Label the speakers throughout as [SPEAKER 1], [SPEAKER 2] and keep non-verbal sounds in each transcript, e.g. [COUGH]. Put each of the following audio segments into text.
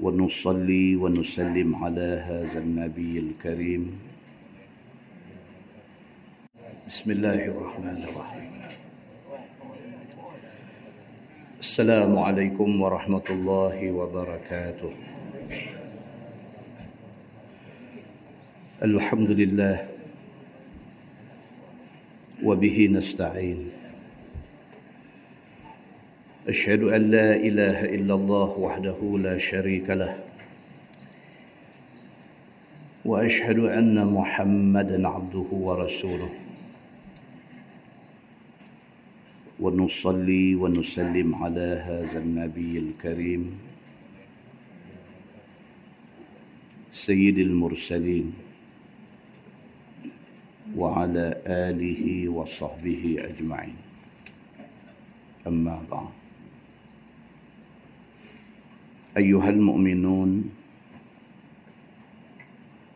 [SPEAKER 1] ونصلي ونسلم على هذا النبي الكريم. بسم الله الرحمن الرحيم. السلام عليكم ورحمة الله وبركاته. الحمد لله. وبه نستعين. أشهد أن لا إله إلا الله وحده لا شريك له وأشهد أن محمدا عبده ورسوله. ونصلي ونسلم على هذا النبي الكريم سيد المرسلين وعلى آله وصحبه أجمعين. أما بعد. أيها المؤمنون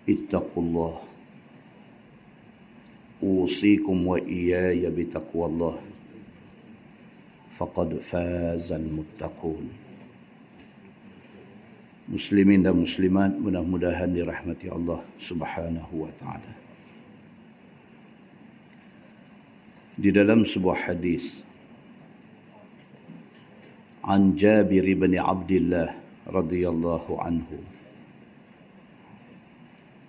[SPEAKER 1] اتقوا الله. أوصيكم وإياي بتقوى الله. فقد فاز المتقون. مسلمين ومسلمات من مدهن رحمه الله سبحانه وتعالى di dalam sebuah hadis عن جابر بن عبد الله رضي الله عنه.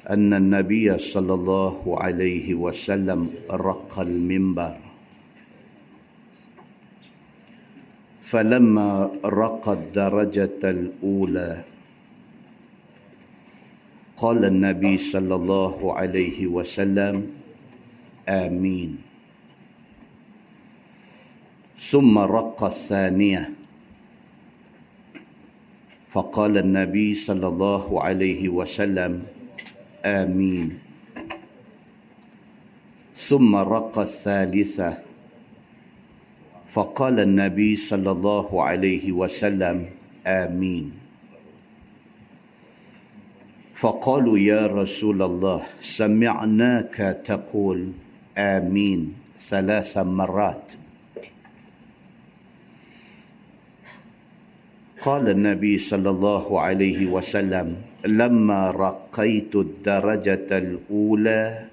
[SPEAKER 1] أن النبي صلى الله عليه وسلم رق المنبر. فلما رق الدرجة الأولى قال النبي صلى الله عليه وسلم آمين. ثم رق الثانية. فقال النبي صلى الله عليه وسلم آمين. ثم رق الثالثة فقال النبي صلى الله عليه وسلم آمين. فقالوا يا رسول الله سمعناك تقول آمين ثلاث مرات. قال النبي صلى الله عليه وسلم لما رقيت الدرجة الأولى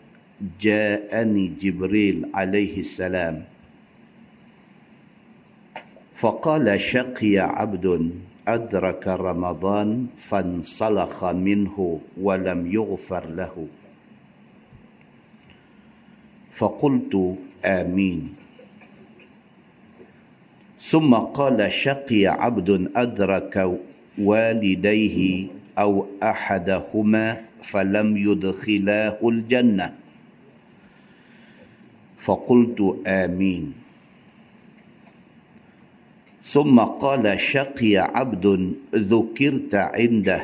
[SPEAKER 1] جاءني جبريل عليه السلام. فقال شقي عبد أدرك رمضان فانسلخ منه ولم يغفر له. فقلت آمين. ثم قال شقي عبد أدرك والديه أو أحدهما فلم يدخلاه الجنة. فقلت آمين. ثم قال شقي عبد ذكرت عنده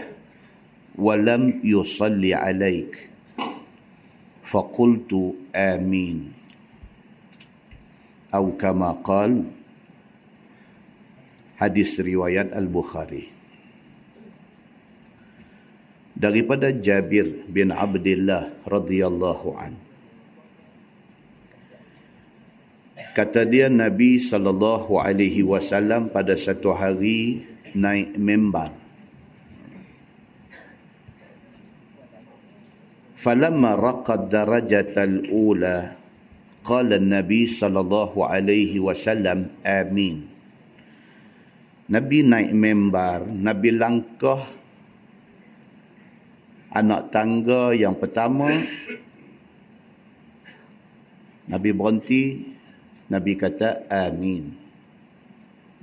[SPEAKER 1] ولم يصلي عليك. فقلت آمين. أو كما قال hadis riwayat Al-Bukhari. Daripada Jabir bin Abdullah radhiyallahu an. Kata dia Nabi sallallahu alaihi wasallam pada satu hari naik mimbar. فلما رق الدرجة الأولى قال النبي صلى الله عليه وسلم amin. Nabi naik membar, Nabi langkah anak tangga yang pertama. Nabi berhenti, Nabi kata amin.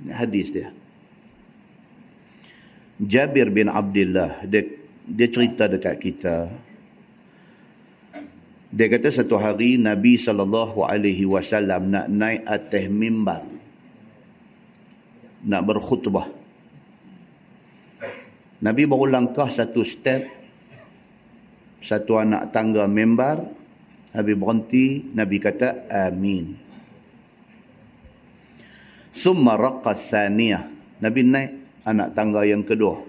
[SPEAKER 1] Ini hadis dia. Jabir bin Abdullah dia, dia cerita dekat kita. Dia kata satu hari Nabi wasallam nak naik atas mimbar. Nak berkhutbah. Nabi baru langkah satu step, satu anak tangga membar, Nabi berhenti, Nabi kata amin. Summa raqqa thaniyah. Nabi naik anak tangga yang kedua.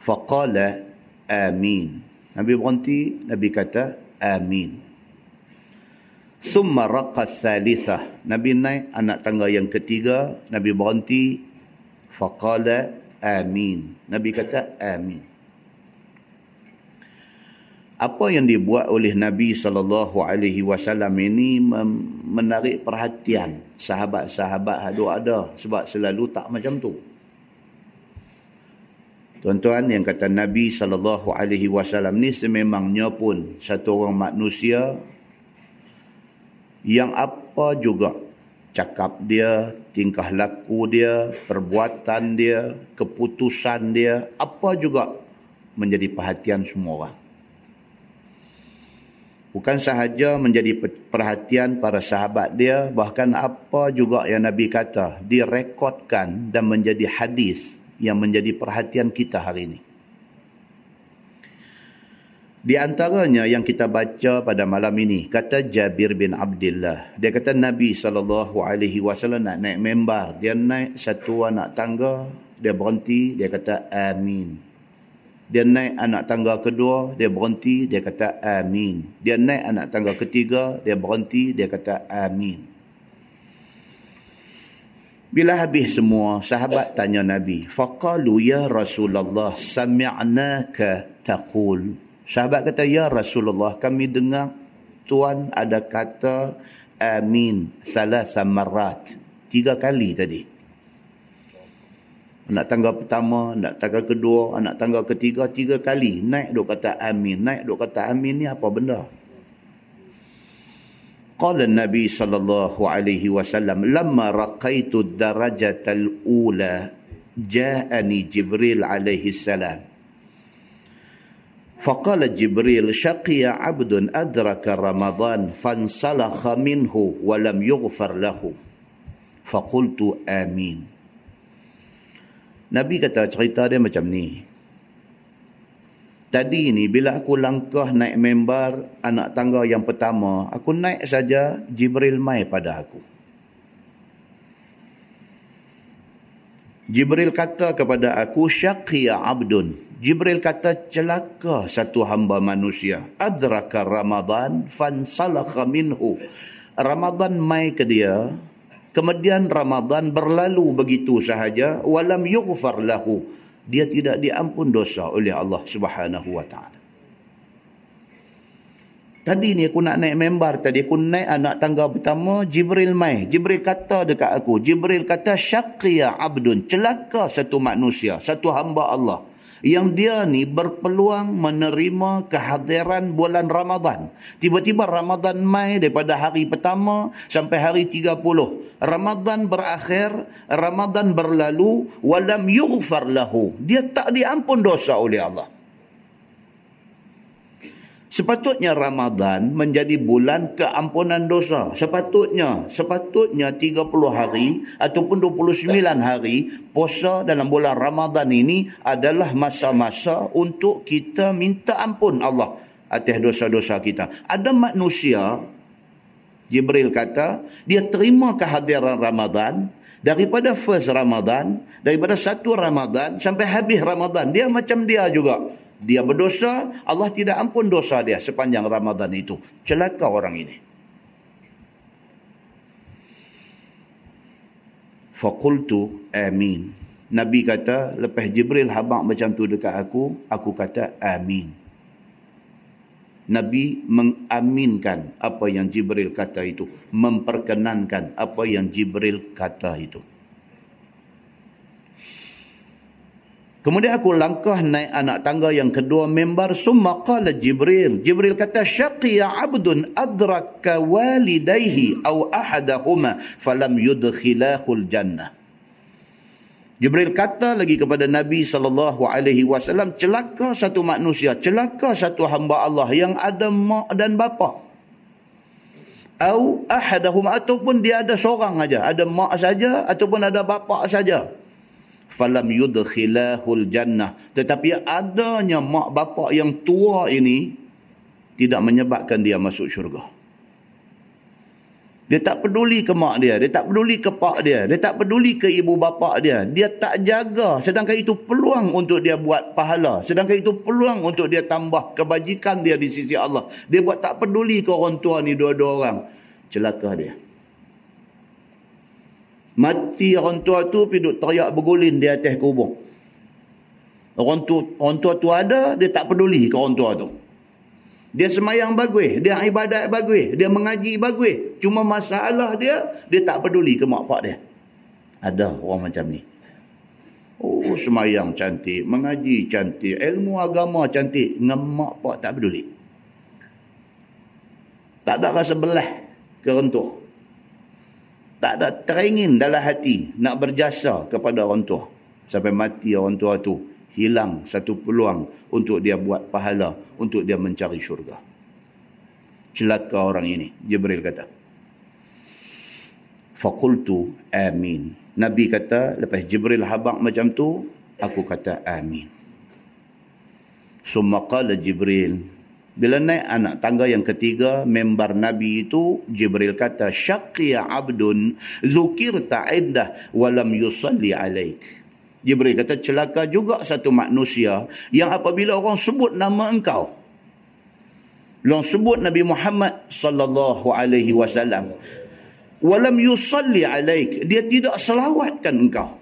[SPEAKER 1] Faqala amin. Nabi berhenti, Nabi kata amin. Summa raqqa thalithah. Nabi naik anak tangga yang ketiga, Nabi berhenti. Faqala amin. Nabi kata amin. Apa yang dibuat oleh Nabi wasallam ini menarik perhatian sahabat-sahabat ada ada sebab selalu tak macam tu. Tuan-tuan yang kata Nabi wasallam ni sememangnya pun satu orang manusia yang apa juga cakap dia, tingkah laku dia, perbuatan dia, keputusan dia, apa juga menjadi perhatian semua orang. Bukan sahaja menjadi perhatian para sahabat dia, bahkan apa juga yang Nabi kata direkodkan dan menjadi hadis yang menjadi perhatian kita hari ini. Di antaranya yang kita baca pada malam ini kata Jabir bin Abdullah. Dia kata Nabi sallallahu alaihi wasallam nak naik membar, dia naik satu anak tangga, dia berhenti, dia kata amin. Dia naik anak tangga kedua, dia berhenti, dia kata amin. Dia naik anak tangga ketiga, dia berhenti, dia kata amin. Bila habis semua, sahabat tanya Nabi, faqalu ya Rasulullah sami'naka taqul Sahabat kata, Ya Rasulullah, kami dengar Tuan ada kata Amin salah samarat. Tiga kali tadi. Anak tangga pertama, anak tangga kedua, anak tangga ketiga, tiga kali. Naik duk kata Amin. Naik duk kata Amin ni apa benda? Qala Nabi sallallahu alaihi wasallam lamma raqaitu darajatal ula ja'ani Jibril alaihi salam Faqala Jibril syaqiya abdun adraka Ramadan fansalakha minhu wa lam yughfar lahu. Faqultu amin. Nabi kata cerita dia macam ni Tadi ni bila aku langkah naik membar anak tangga yang pertama aku naik saja Jibril mai pada aku Jibril kata kepada aku syaqiya abdun Jibril kata celaka satu hamba manusia. Adraka Ramadan fansalakha minhu. Ramadan mai ke dia. Kemudian Ramadan berlalu begitu sahaja. Walam yughfar lahu. Dia tidak diampun dosa oleh Allah subhanahu wa ta'ala. Tadi ni aku nak naik membar tadi. Aku naik anak tangga pertama. Jibril mai. Jibril kata dekat aku. Jibril kata syaqiyah abdun. Celaka satu manusia. Satu hamba Allah yang dia ni berpeluang menerima kehadiran bulan Ramadan. Tiba-tiba Ramadan mai daripada hari pertama sampai hari 30. Ramadan berakhir, Ramadan berlalu, walam yughfar lahu. Dia tak diampun dosa oleh Allah. Sepatutnya Ramadan menjadi bulan keampunan dosa. Sepatutnya, sepatutnya 30 hari ataupun 29 hari puasa dalam bulan Ramadan ini adalah masa-masa untuk kita minta ampun Allah atas dosa-dosa kita. Ada manusia, Jibril kata, dia terima kehadiran Ramadan daripada first Ramadan, daripada satu Ramadan sampai habis Ramadan. Dia macam dia juga dia berdosa, Allah tidak ampun dosa dia sepanjang Ramadan itu. Celaka orang ini. Fakultu amin. Nabi kata, lepas Jibril habang macam tu dekat aku, aku kata amin. Nabi mengaminkan apa yang Jibril kata itu. Memperkenankan apa yang Jibril kata itu. Kemudian aku langkah naik anak tangga yang kedua membar summa qala Jibril. Jibril kata syaqiya abdun adraka walidayhi aw ahadahuma falam yudkhilahul jannah. Jibril kata lagi kepada Nabi sallallahu alaihi wasallam celaka satu manusia, celaka satu hamba Allah yang ada mak dan bapa. au ahadahum ataupun dia ada seorang aja ada mak saja ataupun ada bapa saja falam yudkhilahul jannah tetapi adanya mak bapa yang tua ini tidak menyebabkan dia masuk syurga dia tak peduli ke mak dia, dia tak peduli ke pak dia, dia tak peduli ke ibu bapa dia. Dia tak jaga sedangkan itu peluang untuk dia buat pahala. Sedangkan itu peluang untuk dia tambah kebajikan dia di sisi Allah. Dia buat tak peduli ke orang tua ni dua-dua orang. Celaka dia. Mati orang tua tu pergi duduk teriak bergulin di atas kubur. Orang, tu, orang tua tu ada, dia tak peduli ke orang tua tu. Dia semayang bagus, dia ibadat bagus, dia mengaji bagus. Cuma masalah dia, dia tak peduli ke mak pak dia. Ada orang macam ni. Oh, semayang cantik, mengaji cantik, ilmu agama cantik. Dengan mak pak tak peduli. Tak ada rasa belah kerentuh. Tak ada teringin dalam hati nak berjasa kepada orang tua. Sampai mati orang tua tu hilang satu peluang untuk dia buat pahala untuk dia mencari syurga. Celaka orang ini Jibril kata. Faqultu amin. Nabi kata lepas Jibril habaq macam tu aku kata amin. Summa qala Jibril bila naik anak tangga yang ketiga member nabi itu Jibril kata syaqiya abdun zukirta indah walam yusalli alaik. Jibril kata celaka juga satu manusia yang apabila orang sebut nama engkau. Orang sebut Nabi Muhammad sallallahu alaihi wasallam walam yusalli alaik. Dia tidak selawatkan engkau.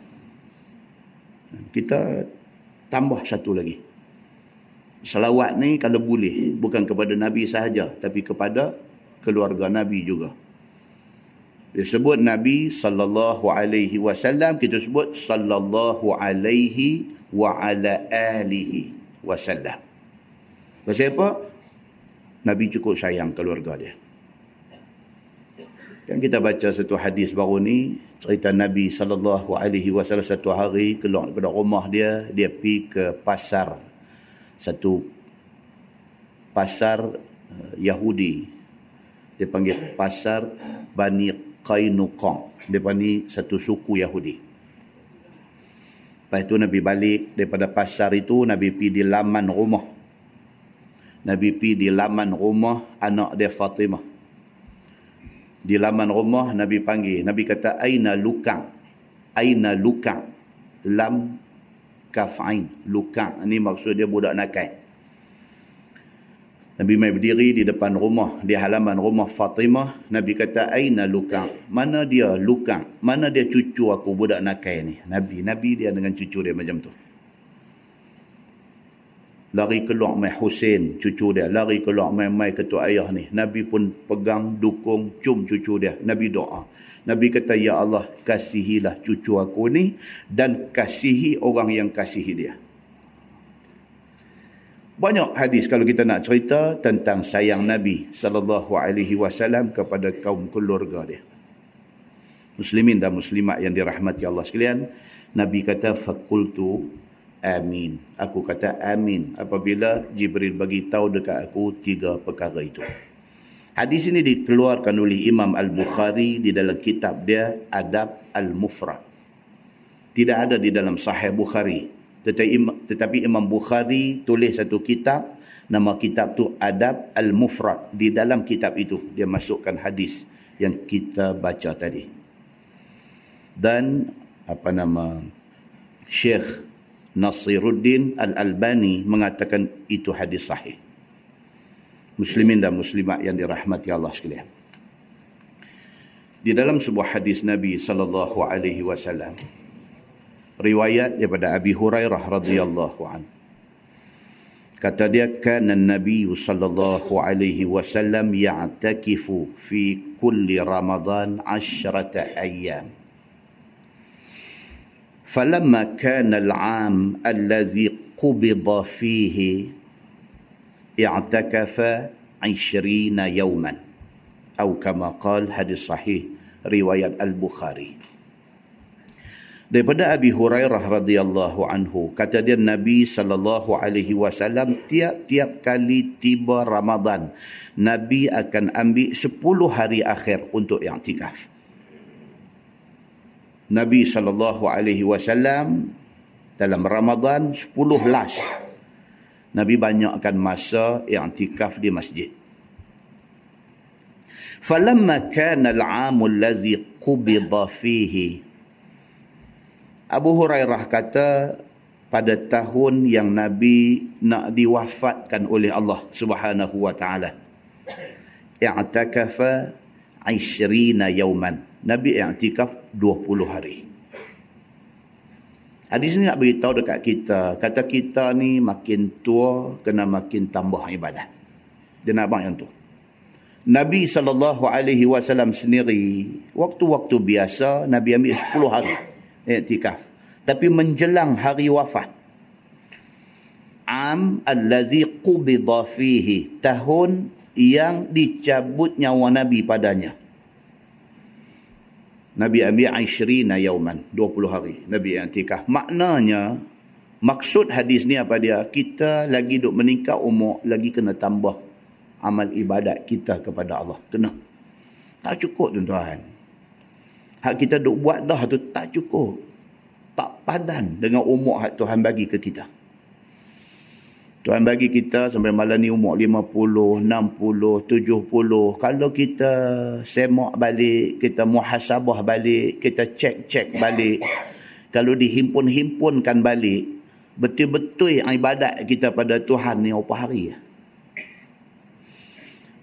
[SPEAKER 1] Kita tambah satu lagi selawat ni kalau boleh bukan kepada nabi sahaja tapi kepada keluarga nabi juga disebut Nabi sallallahu alaihi wasallam kita sebut sallallahu alaihi wa ala alihi wasallam. Pasal apa? Nabi cukup sayang keluarga dia. Dan kita baca satu hadis baru ni cerita Nabi sallallahu alaihi wasallam satu hari keluar daripada rumah dia dia pergi ke pasar satu pasar uh, Yahudi dia panggil pasar Bani Qainuqa. Mereka ni satu suku Yahudi. Lepas itu Nabi balik daripada pasar itu, Nabi pergi di laman rumah. Nabi pergi di laman rumah anak dia Fatimah. Di laman rumah Nabi panggil. Nabi kata, Aina lukang. Aina lukang. Lam kaf'ain. Lukang. Ini maksud dia budak nakai. Nabi mai berdiri di depan rumah, di halaman rumah Fatimah. Nabi kata, Aina lukang? Mana dia lukang? Mana dia cucu aku budak nakai ni? Nabi, Nabi dia dengan cucu dia macam tu. Lari keluar mai Hussein, cucu dia. Lari keluar mai mai ketua ayah ni. Nabi pun pegang, dukung, cum cucu dia. Nabi doa. Nabi kata, Ya Allah, kasihilah cucu aku ni dan kasihi orang yang kasihi dia. Banyak hadis kalau kita nak cerita tentang sayang Nabi sallallahu alaihi wasallam kepada kaum keluarga dia. Muslimin dan muslimat yang dirahmati Allah sekalian, Nabi kata faqultu amin. Aku kata amin apabila Jibril bagi tahu dekat aku tiga perkara itu. Hadis ini dikeluarkan oleh Imam Al-Bukhari di dalam kitab dia Adab Al-Mufrad. Tidak ada di dalam Sahih Bukhari. Tetapi, Imam Bukhari tulis satu kitab nama kitab tu Adab Al-Mufrad. Di dalam kitab itu dia masukkan hadis yang kita baca tadi. Dan apa nama Syekh Nasiruddin Al-Albani mengatakan itu hadis sahih muslimin dan muslimat yang dirahmati Allah sekalian di dalam sebuah hadis Nabi sallallahu alaihi wasallam riwayat daripada Abi Hurairah radhiyallahu an. Kata dia kan Nabi sallallahu alaihi wasallam ya'takifu fi kulli Ramadan 'ashrata ayyam. فلما كان العام الذي قبض فيه i'takafa 20 yawman atau kama qal hadis sahih riwayat al-Bukhari Daripada Abi Hurairah radhiyallahu anhu, kata dia Nabi sallallahu alaihi wasallam tiap-tiap kali tiba Ramadan, Nabi akan ambil 10 hari akhir untuk i'tikaf. Nabi sallallahu alaihi wasallam dalam Ramadan 10 last Nabi banyakkan masa i'tikaf di masjid. Falamma kana al-'am allazi qubida fihi Abu Hurairah kata pada tahun yang Nabi nak diwafatkan oleh Allah Subhanahu wa taala. I'takafa 20 yauman. Nabi i'tikaf 20 hari. Hadis ni nak beritahu dekat kita, kata kita ni makin tua kena makin tambah ibadat. Dia nak yang tu. Nabi saw sendiri waktu-waktu biasa Nabi ambil 10 hari i'tikaf tapi menjelang hari wafat am allazi qubida fihi tahun yang dicabut nyawa nabi padanya Nabi ambil 20 yauman 20 hari. Nabi i'tikaf maknanya maksud hadis ni apa dia? Kita lagi duk meningkat umur lagi kena tambah amal ibadat kita kepada Allah. Kena. Tak cukup tuan-tuan. Hak kita duk buat dah tu tak cukup. Tak padan dengan umur hak Tuhan bagi ke kita. Tuhan bagi kita sampai malam ni umur 50, 60, 70. Kalau kita semak balik, kita muhasabah balik, kita cek-cek balik. Kalau dihimpun-himpunkan balik, betul-betul ibadat kita pada Tuhan ni apa hari?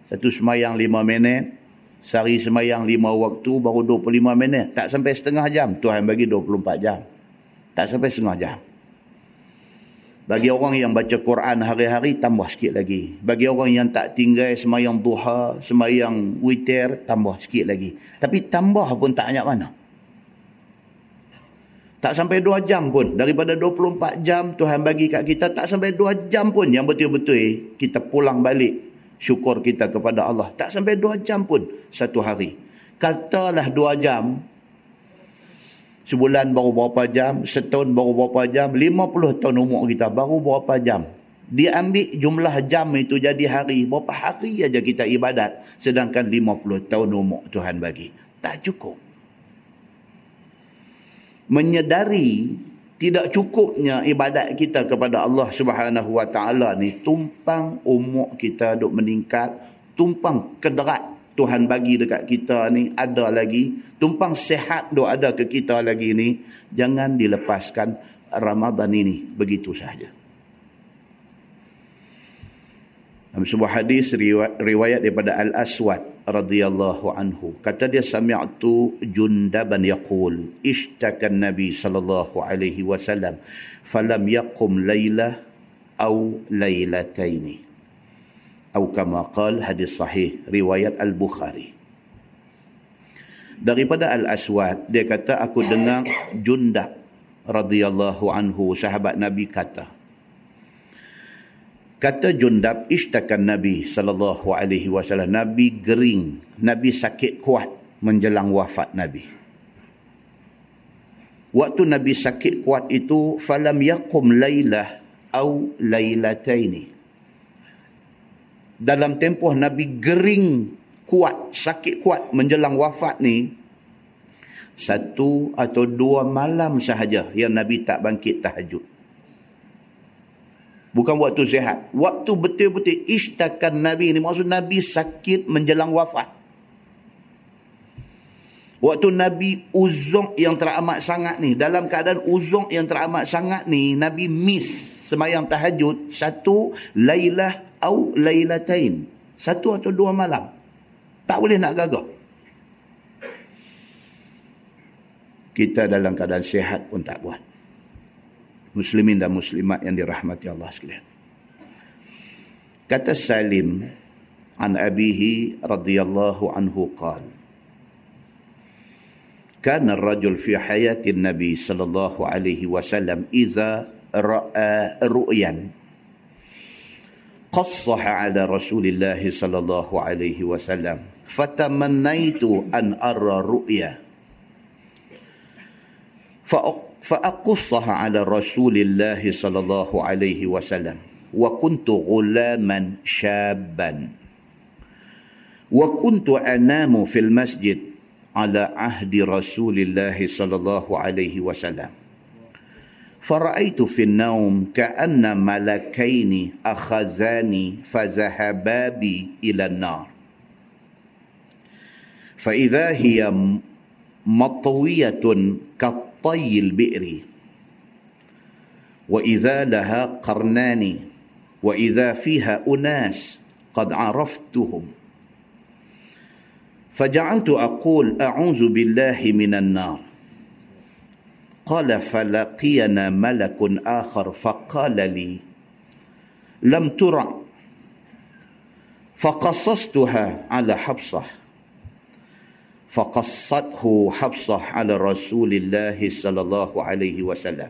[SPEAKER 1] Satu semayang lima minit, Sehari semayang lima waktu baru 25 minit. Tak sampai setengah jam. Tuhan bagi 24 jam. Tak sampai setengah jam. Bagi orang yang baca Quran hari-hari, tambah sikit lagi. Bagi orang yang tak tinggal semayang duha, semayang witir, tambah sikit lagi. Tapi tambah pun tak banyak mana. Tak sampai dua jam pun. Daripada 24 jam Tuhan bagi kat kita, tak sampai dua jam pun yang betul-betul kita pulang balik syukur kita kepada Allah. Tak sampai dua jam pun satu hari. Katalah dua jam, sebulan baru berapa jam, setahun baru berapa jam, lima puluh tahun umur kita baru berapa jam. Dia ambil jumlah jam itu jadi hari. Berapa hari aja kita ibadat. Sedangkan lima puluh tahun umur Tuhan bagi. Tak cukup. Menyedari tidak cukupnya ibadat kita kepada Allah Subhanahu Wa Taala ni tumpang umur kita duk meningkat, tumpang kederat Tuhan bagi dekat kita ni ada lagi, tumpang sehat duk ada ke kita lagi ni, jangan dilepaskan Ramadan ini. Begitu saja. Dalam sebuah hadis riwayat daripada Al-Aswad radhiyallahu anhu kata dia sami'tu jundaban yaqul ishtaka nabi sallallahu alaihi wasallam falam yaqum laila au lailataini atau kama qal hadis sahih riwayat Al-Bukhari daripada Al-Aswad dia kata aku dengar Jundab radhiyallahu anhu sahabat nabi kata Kata Jundab ishtakan Nabi sallallahu alaihi wasallam Nabi gering, Nabi sakit kuat menjelang wafat Nabi. Waktu Nabi sakit kuat itu falam yaqum lailah au lailataini. Dalam tempoh Nabi gering kuat, sakit kuat menjelang wafat ni satu atau dua malam sahaja yang Nabi tak bangkit tahajud. Bukan waktu sehat. Waktu betul-betul ishtakan Nabi ini. Maksud Nabi sakit menjelang wafat. Waktu Nabi uzung yang teramat sangat ni. Dalam keadaan uzung yang teramat sangat ni. Nabi miss semayang tahajud. Satu, laylah au laylatain. Satu atau dua malam. Tak boleh nak gagah. Kita dalam keadaan sehat pun tak buat muslimin dan muslimat yang dirahmati Allah sekalian. Kata Salim an abihi radhiyallahu anhu qala كان الرجل في حياة النبي صلى الله عليه وسلم إذا رأى رؤيا قصح على رسول الله صلى الله عليه وسلم. فتمنيت أن أرى رؤيا فأقصها على رسول الله صلى الله عليه وسلم. وكنت غلاما شابا. وكنت أنام في المسجد على عهد رسول الله صلى الله عليه وسلم. فرأيت في النوم كأن ملكين أخذاني فذهبا بي إلى النار. فإذا هي مطوية كالطي البئر وإذا لها قرنان وإذا فيها أناس قد عرفتهم. فجعلت أقول أعوذ بالله من النار. قال فلقينا ملك آخر فقال لي لم ترع فقصصتها على حبصه فقصته حفصة على رسول الله صلى الله عليه وسلم.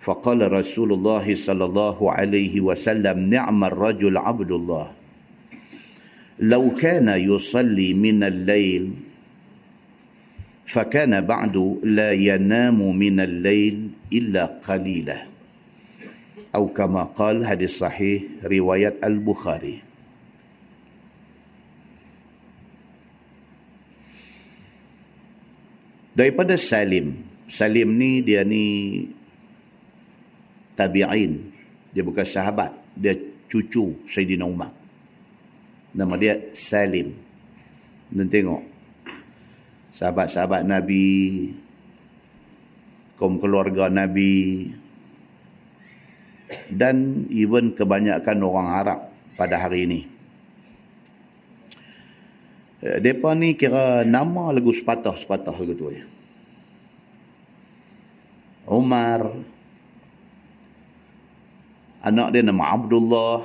[SPEAKER 1] فقال رسول الله صلى الله عليه وسلم نعم الرجل عبد الله. لو كان يصلي من الليل فكان بعد لا ينام من الليل إلا قليلا أو كما قال هذه صحيح رواية البخاري daripada Salim. Salim ni dia ni tabi'in. Dia bukan sahabat. Dia cucu Sayyidina Umar. Nama dia Salim. Dan tengok. Sahabat-sahabat Nabi. Kaum keluarga Nabi. Dan even kebanyakan orang Arab pada hari ini. Mereka ni kira nama lagu sepatah-sepatah lagu tu ya. Umar. Anak dia nama Abdullah.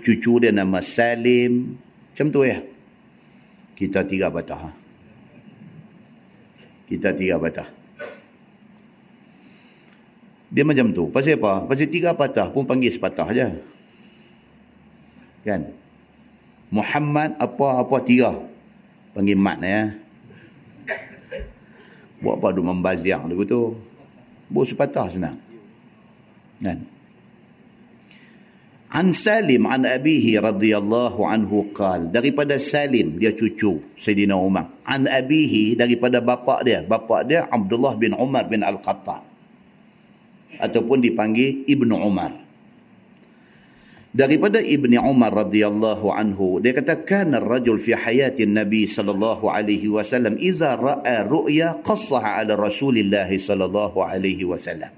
[SPEAKER 1] Cucu dia nama Salim. Macam tu ya. Kita tiga patah. Ha? Kita tiga patah. Dia macam tu. Pasal apa? Pasal tiga patah pun panggil sepatah je. Kan? Muhammad apa-apa tiga. Panggil mat ya. Buat apa duk membaziang lagu tu? Buat sepatah senang. Kan? An Salim an abihi radhiyallahu anhu qal. Daripada Salim dia cucu Sayyidina Umar. An abihi daripada bapa dia. Bapa dia Abdullah bin Umar bin Al-Khattab. Ataupun dipanggil Ibnu Umar. Daripada Ibni Umar radhiyallahu anhu dia kata kana rajul fi hayati Nabi sallallahu alaihi wasallam iza ra'a ru'ya qassaha ala Rasulillah sallallahu alaihi wasallam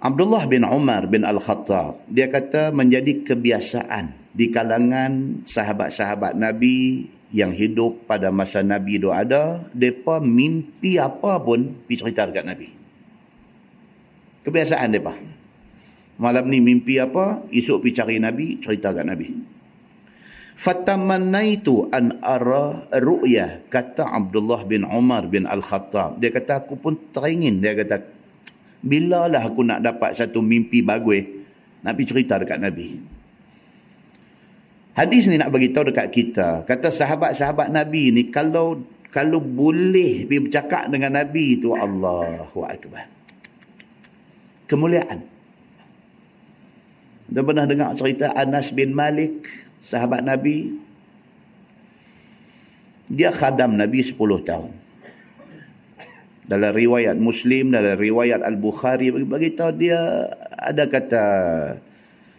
[SPEAKER 1] Abdullah bin Umar bin Al-Khattab dia kata menjadi kebiasaan di kalangan sahabat-sahabat Nabi yang hidup pada masa Nabi itu ada depa mimpi apa pun pergi cerita dekat Nabi kebiasaan depa Malam ni mimpi apa? Esok pergi cari Nabi, cerita kat Nabi. Fatamannaitu an ara ru'ya kata Abdullah bin Umar bin Al-Khattab. Dia kata aku pun teringin dia kata bila lah aku nak dapat satu mimpi bagus nak pergi cerita dekat Nabi. Hadis ni nak bagi tahu dekat kita. Kata sahabat-sahabat Nabi ni kalau kalau boleh pergi bercakap dengan Nabi itu Allahu akbar. Kemuliaan. Anda pernah dengar cerita Anas bin Malik, sahabat Nabi? Dia khadam Nabi 10 tahun. Dalam riwayat Muslim, dalam riwayat Al-Bukhari, bagi tahu dia ada kata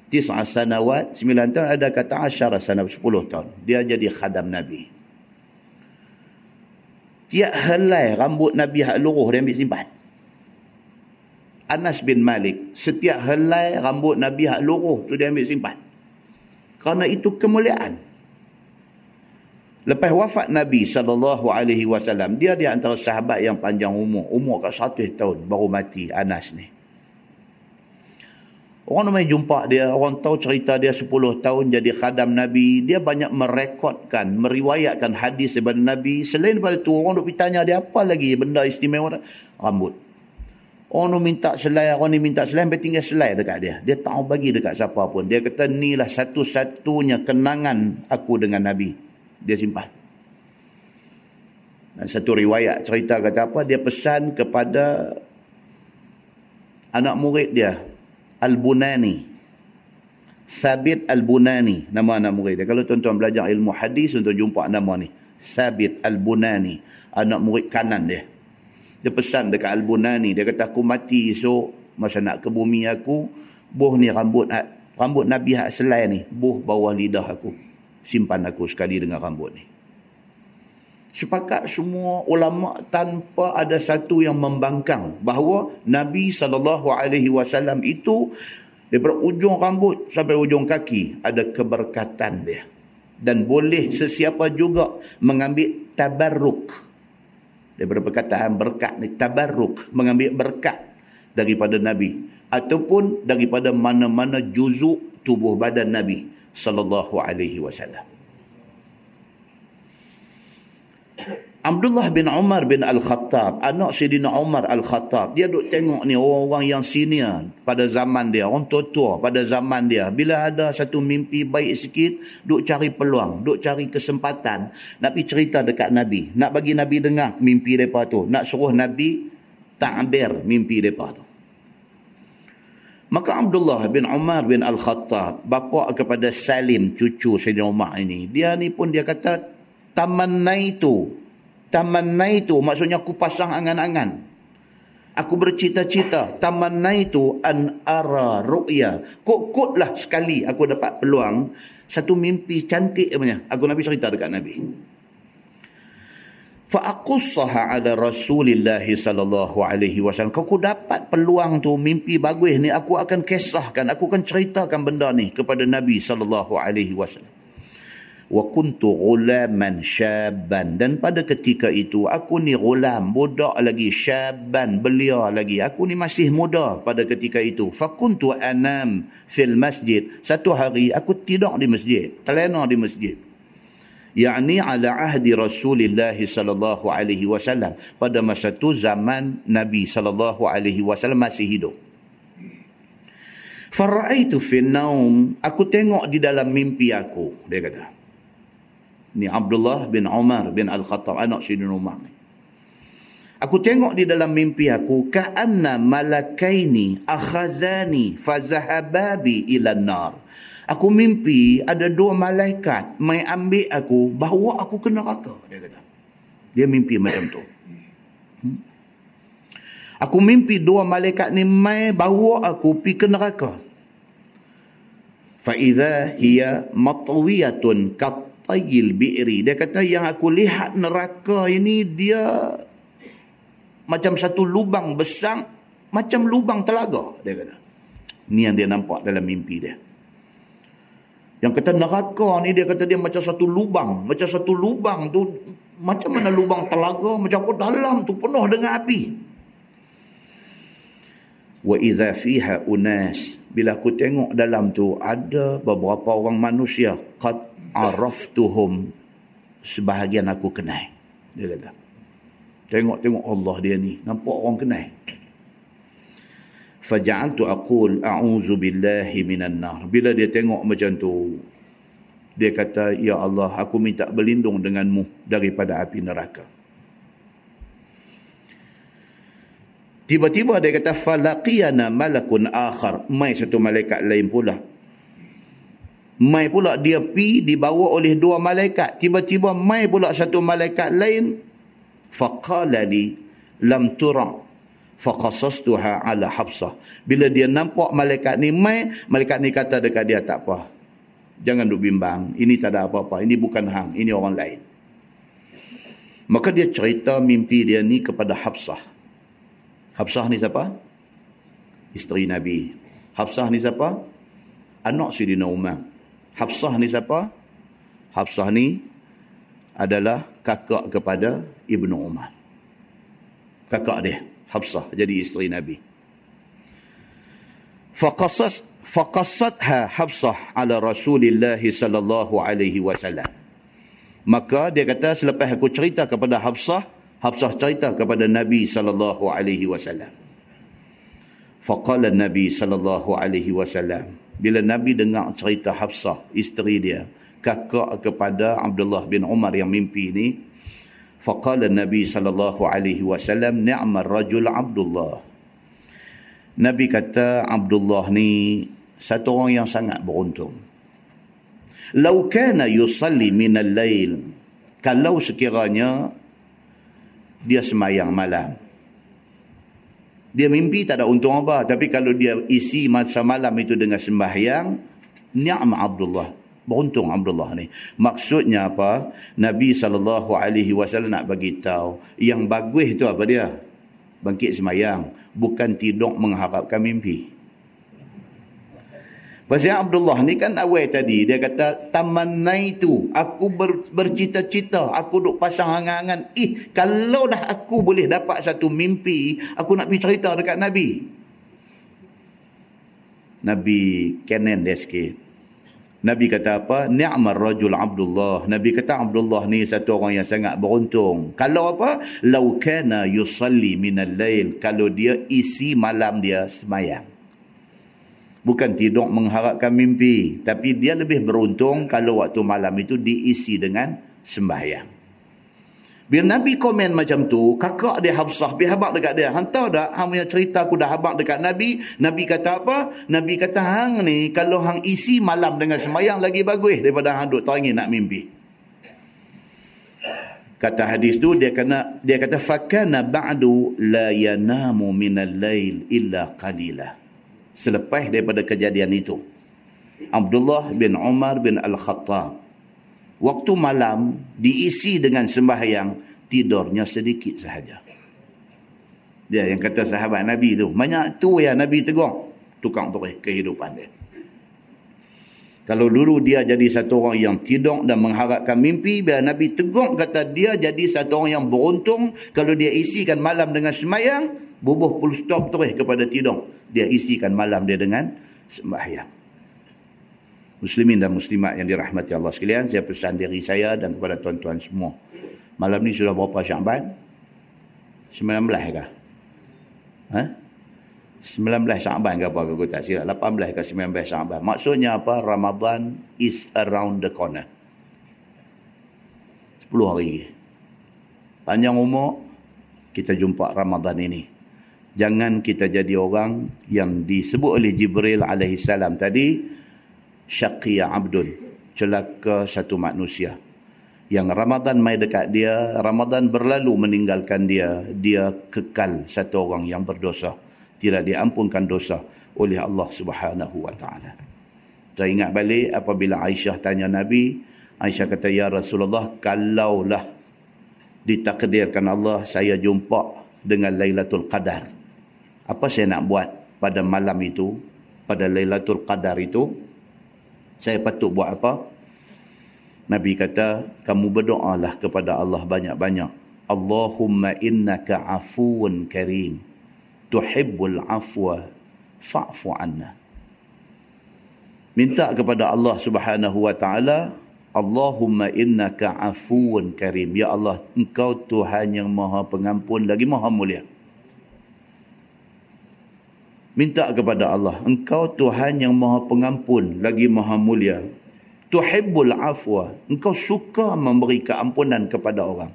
[SPEAKER 1] tis'a sanawat, 9 tahun, ada kata asyara sanawat, 10 tahun. Dia jadi khadam Nabi. Tiap helai rambut Nabi hak luruh dia ambil simpan. Anas bin Malik setiap helai rambut Nabi hak luruh tu dia ambil simpan kerana itu kemuliaan lepas wafat Nabi saw dia di antara sahabat yang panjang umur umur kat 100 tahun baru mati Anas ni Orang ramai jumpa dia, orang tahu cerita dia 10 tahun jadi khadam Nabi. Dia banyak merekodkan, meriwayatkan hadis daripada Nabi. Selain daripada itu, orang duk tanya dia apa lagi benda istimewa. Rambut. Orang ni minta selai, orang ni minta selai, sampai tinggal selai dekat dia. Dia tak bagi dekat siapa pun. Dia kata, inilah satu-satunya kenangan aku dengan Nabi. Dia simpan. satu riwayat cerita kata apa? Dia pesan kepada anak murid dia Al-Bunani. Sabit Al-Bunani nama anak murid dia. Kalau tuan-tuan belajar ilmu hadis tuan jumpa nama ni. Sabit Al-Bunani anak murid kanan dia. Dia pesan dekat Al-Bunani dia kata aku mati esok masa nak ke bumi aku buh ni rambut rambut Nabi hak selai ni buh bawah lidah aku simpan aku sekali dengan rambut ni. Sepakat semua ulama tanpa ada satu yang membangkang bahawa Nabi saw itu daripada ujung rambut sampai ujung kaki ada keberkatan dia. Dan boleh sesiapa juga mengambil tabarruk. Daripada perkataan berkat ni tabarruk mengambil berkat daripada Nabi. Ataupun daripada mana-mana juzuk tubuh badan Nabi sallallahu alaihi wasallam Abdullah bin Umar bin Al-Khattab, anak Sayyidina Umar Al-Khattab, dia duk tengok ni orang-orang yang senior pada zaman dia, orang tua-tua pada zaman dia. Bila ada satu mimpi baik sikit, duk cari peluang, duk cari kesempatan, nak pergi cerita dekat Nabi, nak bagi Nabi dengar mimpi mereka tu, nak suruh Nabi ta'bir mimpi mereka tu. Maka Abdullah bin Umar bin Al-Khattab, bapa kepada Salim, cucu Sayyidina Umar ini, dia ni pun dia kata, tamanna itu Taman itu maksudnya aku pasang angan-angan. Aku bercita-cita. Taman itu an ara ru'ya. Kok-koklah sekali aku dapat peluang. Satu mimpi cantik punya. Aku Nabi cerita dekat Nabi. Fa'akussaha ala Rasulillah sallallahu alaihi wasallam. Kau aku dapat peluang tu mimpi bagus ni aku akan kisahkan, aku akan ceritakan benda ni kepada Nabi sallallahu alaihi wasallam. Wa kuntu ghulaman syaban dan pada ketika itu aku ni ghulam budak lagi syaban belia lagi. Aku ni masih muda pada ketika itu. Fa kuntu anam fil masjid. Satu hari aku tidur di masjid terlena di masjid yakni ala ahdi Rasulullah sallallahu alaihi wasallam. Pada masa tu zaman Nabi sallallahu alaihi wasallam masih hidup. Faraitu fi naum. Aku tengok di dalam mimpi aku dia kata. Ni Abdullah bin Umar bin Al-Khattab anak Sayyidina Umar ni. Aku tengok di dalam mimpi aku ka'anna malakaini akhazani fazahababi ila nar aku mimpi ada dua malaikat mai ambil aku bawa aku ke neraka dia kata dia mimpi macam tu hmm? aku mimpi dua malaikat ni mai bawa aku pi ke neraka fa idza hiya matwiyatun kat tayil bi'ri. Dia kata yang aku lihat neraka ini dia macam satu lubang besar macam lubang telaga dia kata. Ni yang dia nampak dalam mimpi dia. Yang kata neraka ni dia kata dia macam satu lubang, macam satu lubang tu macam mana lubang telaga, macam apa dalam tu penuh dengan api. Wa idza fiha unas bila aku tengok dalam tu ada beberapa orang manusia qad araftuhum sebahagian aku kenal dia kata tengok-tengok Allah dia ni nampak orang kenal faja'altu aqul a'udzu billahi minan nar bila dia tengok macam tu dia kata ya Allah aku minta berlindung denganmu daripada api neraka Tiba-tiba dia kata falaqiyana malakun akhar. Mai satu malaikat lain pula Mai pula dia pi dibawa oleh dua malaikat. Tiba-tiba mai pula satu malaikat lain. Faqala li lam tura. Faqasastuha ala hafsah. Bila dia nampak malaikat ni mai, malaikat ni kata dekat dia tak apa. Jangan duk bimbang. Ini tak ada apa-apa. Ini bukan hang. Ini orang lain. Maka dia cerita mimpi dia ni kepada Hafsah. Hafsah ni siapa? Isteri Nabi. Hafsah ni siapa? Anak Sidina Umar. Hafsah ni siapa? Hafsah ni adalah kakak kepada Ibnu Umar. Kakak dia, Hafsah jadi isteri Nabi. Faqasas faqasatha Hafsah ala Rasulillah sallallahu alaihi wasallam. Maka dia kata selepas aku cerita kepada Hafsah, Hafsah cerita kepada Nabi sallallahu alaihi wasallam. Faqala Nabi sallallahu alaihi wasallam, bila Nabi dengar cerita Hafsah, isteri dia, kakak kepada Abdullah bin Umar yang mimpi ini, Faqala Nabi sallallahu alaihi wasallam ni'mar rajul Abdullah. Nabi kata Abdullah ni satu orang yang sangat beruntung. Lau kana yusalli min al-lail kalau sekiranya dia semayang malam. Dia mimpi tak ada untung apa. Tapi kalau dia isi masa malam itu dengan sembahyang, ni'am Abdullah. Beruntung Abdullah ni. Maksudnya apa? Nabi SAW nak bagi tahu yang bagus itu apa dia? Bangkit semayang. Bukan tidur mengharapkan mimpi. Pasal Abdullah ni kan awal tadi dia kata tamanai itu aku ber, bercita-cita aku duk pasang angan-angan ih kalau dah aku boleh dapat satu mimpi aku nak pergi cerita dekat Nabi Nabi kenen dia sikit Nabi kata apa? Ni'mar rajul Abdullah. Nabi kata Abdullah ni satu orang yang sangat beruntung. Kalau apa? Lau kana yusalli minal lail. Kalau dia isi malam dia semayang. Bukan tidur mengharapkan mimpi. Tapi dia lebih beruntung kalau waktu malam itu diisi dengan sembahyang bila Nabi komen macam tu kakak dia Hafsah dia habak dekat dia hantar tak hang punya cerita aku dah habak dekat Nabi Nabi kata apa Nabi kata hang ni kalau hang isi malam dengan sembahyang lagi bagus daripada hang duk teringin nak mimpi kata hadis tu dia kena dia kata fakana ba'du la yanamu minal lail illa qalilah selepas daripada kejadian itu. Abdullah bin Umar bin Al-Khattab. Waktu malam diisi dengan sembahyang, tidurnya sedikit sahaja. Dia yang kata sahabat Nabi tu, banyak tu ya Nabi tegur. Tukang terus kehidupan dia. Kalau dulu dia jadi satu orang yang tidur dan mengharapkan mimpi, biar Nabi tegur kata dia jadi satu orang yang beruntung kalau dia isikan malam dengan semayang, bubuh full stop terus kepada tidur dia isikan malam dia dengan sembahyang. Muslimin dan muslimat yang dirahmati Allah sekalian, saya pesan diri saya dan kepada tuan-tuan semua. Malam ni sudah berapa Syaban? 19 kah? Ha? 19 Syaban ke apa aku tak silap. 18 ke 19 Syaban. Maksudnya apa? Ramadan is around the corner. 10 hari Panjang umur, kita jumpa Ramadan ini jangan kita jadi orang yang disebut oleh Jibril alaihi salam tadi syaqiya abdun celaka satu manusia. Yang Ramadan mai dekat dia Ramadan berlalu meninggalkan dia dia kekal satu orang yang berdosa. Tidak diampunkan dosa oleh Allah Subhanahu wa taala. Saya ingat balik apabila Aisyah tanya Nabi Aisyah kata ya Rasulullah kalaulah ditakdirkan Allah saya jumpa dengan Lailatul Qadar. Apa saya nak buat pada malam itu pada Lailatul Qadar itu saya patut buat apa? Nabi kata kamu berdoalah kepada Allah banyak-banyak. Allahumma innaka afuun karim. Tuhibbul afwa fa'fu anna. Minta kepada Allah Subhanahu wa taala Allahumma innaka afuun karim. Ya Allah engkau Tuhan yang maha pengampun lagi maha mulia minta kepada Allah engkau Tuhan yang maha pengampun lagi maha mulia. Tuhibbul afwa. Engkau suka memberi keampunan kepada orang.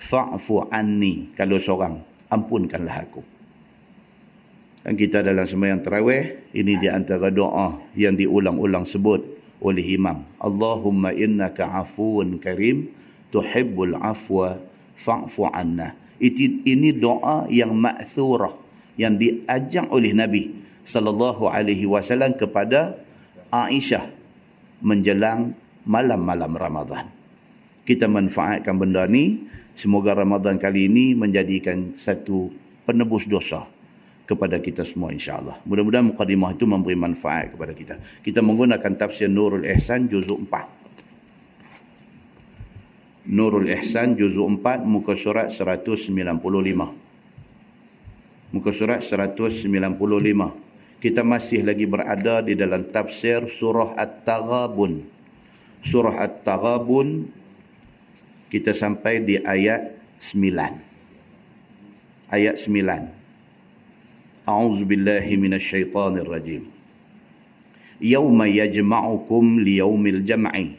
[SPEAKER 1] Fa'fu anni kalau seorang ampunkanlah aku. Dan kita dalam sembahyang tarawih ini di antara doa yang diulang-ulang sebut oleh imam. Allahumma innaka afuun karim tuhibbul afwa fa'fu anna. Ini doa yang ma'thurah yang diajak oleh Nabi sallallahu alaihi wasallam kepada Aisyah menjelang malam-malam Ramadan. Kita manfaatkan benda ni semoga Ramadan kali ini menjadikan satu penebus dosa kepada kita semua insya-Allah. Mudah-mudahan mukadimah itu memberi manfaat kepada kita. Kita menggunakan tafsir Nurul Ihsan juzuk 4. Nurul Ihsan juzuk 4 muka surat 195 muka surat 195 kita masih lagi berada di dalam tafsir surah at-taghabun. Surah at-taghabun kita sampai di ayat 9 ayat 9 a'udzu billahi minasyaitonir rajim yauma yajma'ukum liyaumil jam'i.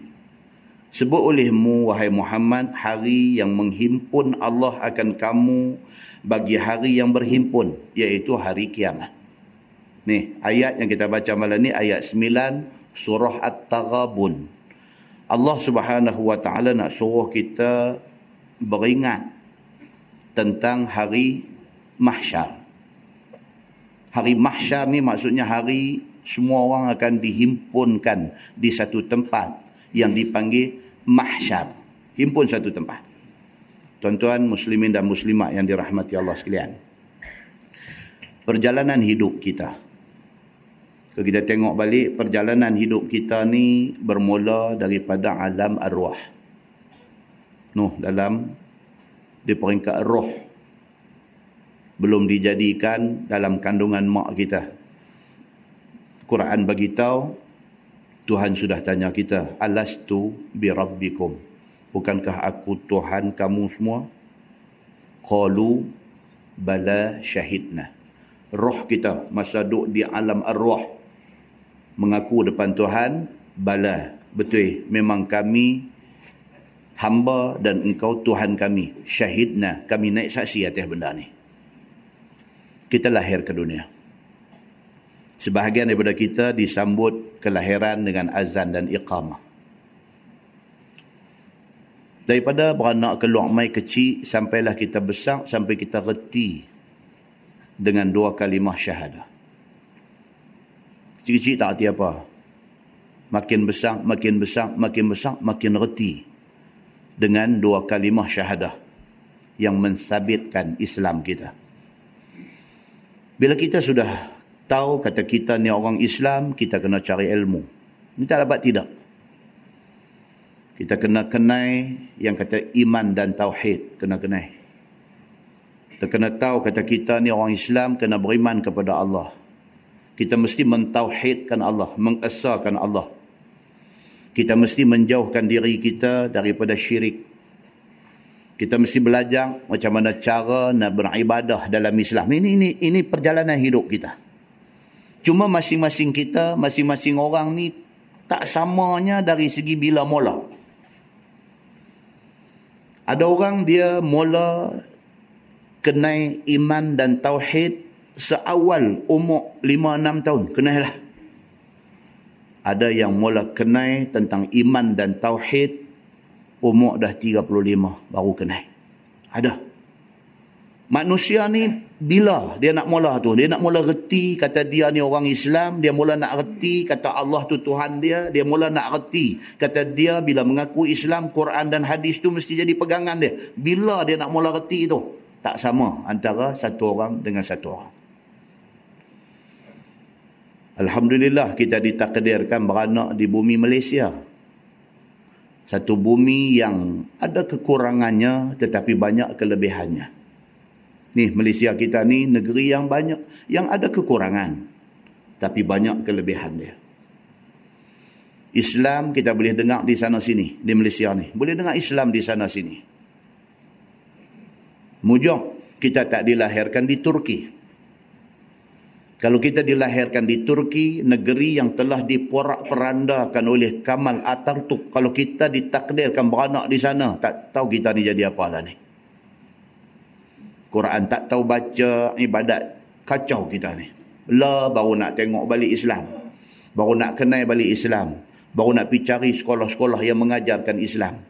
[SPEAKER 1] Sebut olehmu, wahai Muhammad, hari yang menghimpun Allah akan kamu bagi hari yang berhimpun, iaitu hari kiamat. Ni, ayat yang kita baca malam ni, ayat 9, surah At-Taghabun. Allah subhanahu wa ta'ala nak suruh kita beringat tentang hari mahsyar. Hari mahsyar ni maksudnya hari semua orang akan dihimpunkan di satu tempat yang dipanggil mahsyar. Himpun satu tempat. Tuan-tuan muslimin dan muslimat yang dirahmati Allah sekalian. Perjalanan hidup kita. Kalau kita tengok balik, perjalanan hidup kita ni bermula daripada alam arwah. Noh, dalam di peringkat roh. Belum dijadikan dalam kandungan mak kita. Quran bagi tahu Tuhan sudah tanya kita, alastu bi rabbikum? Bukankah aku Tuhan kamu semua? Qalu bala syahidna. Roh kita masa duduk di alam arwah mengaku depan Tuhan, bala, betul, memang kami hamba dan engkau Tuhan kami. Syahidna, kami naik saksi atas benda ni. Kita lahir ke dunia. Sebahagian daripada kita disambut kelahiran dengan azan dan iqamah. Daripada beranak keluar mai kecil sampailah kita besar sampai kita reti dengan dua kalimah syahadah. Kecil-kecil tak arti apa. Makin besar, makin besar, makin besar, makin reti dengan dua kalimah syahadah yang mensabitkan Islam kita. Bila kita sudah tahu kata kita ni orang Islam, kita kena cari ilmu. Ini tak dapat tidak. Kita kena kenai yang kata iman dan tauhid. Kena kenai. Kita kena tahu kata kita ni orang Islam kena beriman kepada Allah. Kita mesti mentauhidkan Allah, mengesahkan Allah. Kita mesti menjauhkan diri kita daripada syirik. Kita mesti belajar macam mana cara nak beribadah dalam Islam. Ini ini ini perjalanan hidup kita. Cuma masing-masing kita, masing-masing orang ni tak samanya dari segi bila mula. Ada orang dia mula kenai iman dan tauhid seawal umur 5-6 tahun. Kenailah. Ada yang mula kenai tentang iman dan tauhid umur dah 35 baru kenai. Ada. Manusia ni bila dia nak mula tu? Dia nak mula reti kata dia ni orang Islam. Dia mula nak reti kata Allah tu Tuhan dia. Dia mula nak reti kata dia bila mengaku Islam, Quran dan hadis tu mesti jadi pegangan dia. Bila dia nak mula reti tu? Tak sama antara satu orang dengan satu orang. Alhamdulillah kita ditakdirkan beranak di bumi Malaysia. Satu bumi yang ada kekurangannya tetapi banyak kelebihannya. Ni Malaysia kita ni negeri yang banyak yang ada kekurangan tapi banyak kelebihan dia. Islam kita boleh dengar di sana sini di Malaysia ni. Boleh dengar Islam di sana sini. Mujok kita tak dilahirkan di Turki. Kalau kita dilahirkan di Turki, negeri yang telah diporak-perandakan oleh Kamal Atatürk, kalau kita ditakdirkan beranak di sana, tak tahu kita ni jadi apa lah ni. Quran tak tahu baca ibadat kacau kita ni. La baru nak tengok balik Islam. Baru nak kenal balik Islam. Baru nak pergi cari sekolah-sekolah yang mengajarkan Islam.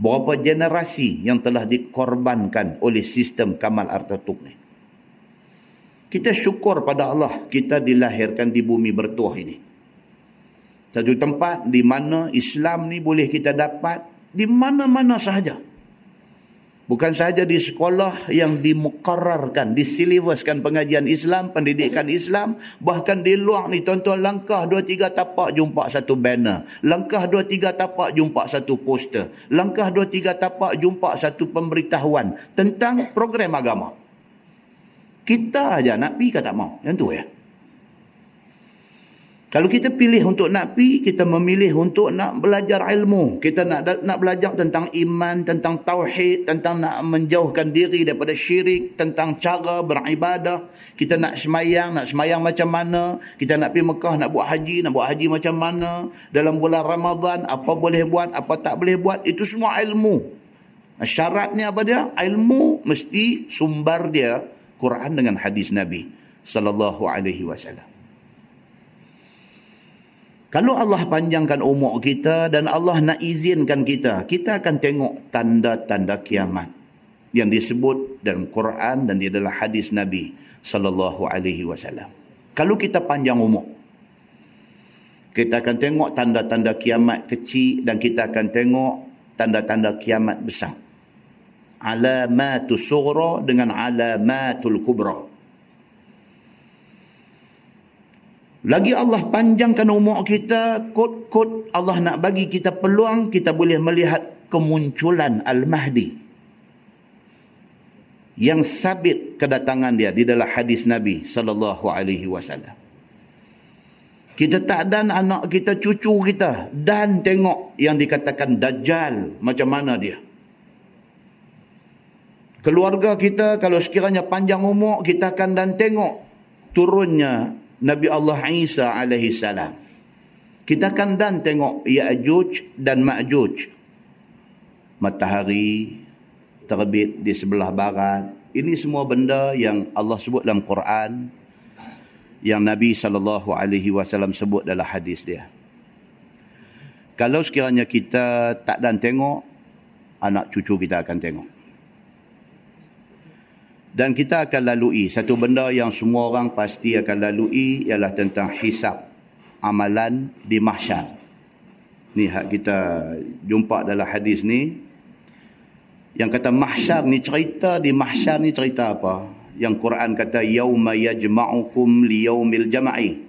[SPEAKER 1] Berapa generasi yang telah dikorbankan oleh sistem Kamal Atatürk ni? Kita syukur pada Allah kita dilahirkan di bumi bertuah ini. Satu tempat di mana Islam ni boleh kita dapat di mana-mana sahaja Bukan sahaja di sekolah yang dimukarrarkan, disilibuskan pengajian Islam, pendidikan Islam. Bahkan di luar ni tuan-tuan langkah dua tiga tapak jumpa satu banner. Langkah dua tiga tapak jumpa satu poster. Langkah dua tiga tapak jumpa satu pemberitahuan tentang program agama. Kita aja nak pergi tak mau. Yang tu ya. Kalau kita pilih untuk nak pi, kita memilih untuk nak belajar ilmu. Kita nak nak belajar tentang iman, tentang tauhid, tentang nak menjauhkan diri daripada syirik, tentang cara beribadah. Kita nak semayang, nak semayang macam mana. Kita nak pergi Mekah, nak buat haji, nak buat haji macam mana. Dalam bulan Ramadan, apa boleh buat, apa tak boleh buat. Itu semua ilmu. Syaratnya apa dia? Ilmu mesti sumber dia Quran dengan hadis Nabi sallallahu alaihi wasallam. Kalau Allah panjangkan umur kita dan Allah nak izinkan kita, kita akan tengok tanda-tanda kiamat yang disebut dalam Quran dan di dalam hadis Nabi sallallahu alaihi wasallam. Kalau kita panjang umur, kita akan tengok tanda-tanda kiamat kecil dan kita akan tengok tanda-tanda kiamat besar. Alamatus sughra dengan alamatul kubra. Lagi Allah panjangkan umur kita, kod-kod Allah nak bagi kita peluang, kita boleh melihat kemunculan Al-Mahdi. Yang sabit kedatangan dia di dalam hadis Nabi sallallahu alaihi wasallam. Kita tak dan anak kita, cucu kita dan tengok yang dikatakan Dajjal macam mana dia. Keluarga kita kalau sekiranya panjang umur kita akan dan tengok turunnya Nabi Allah Isa alaihi salam. Kita akan dan tengok Ya'juj dan Ma'juj. Matahari terbit di sebelah barat. Ini semua benda yang Allah sebut dalam Quran yang Nabi sallallahu alaihi wasallam sebut dalam hadis dia. Kalau sekiranya kita tak dan tengok anak cucu kita akan tengok dan kita akan lalui satu benda yang semua orang pasti akan lalui ialah tentang hisap amalan di mahsyar. Ni hak kita jumpa dalam hadis ni. Yang kata mahsyar ni cerita di mahsyar ni cerita apa? Yang Quran kata yauma yajma'ukum liyaumil jam'i.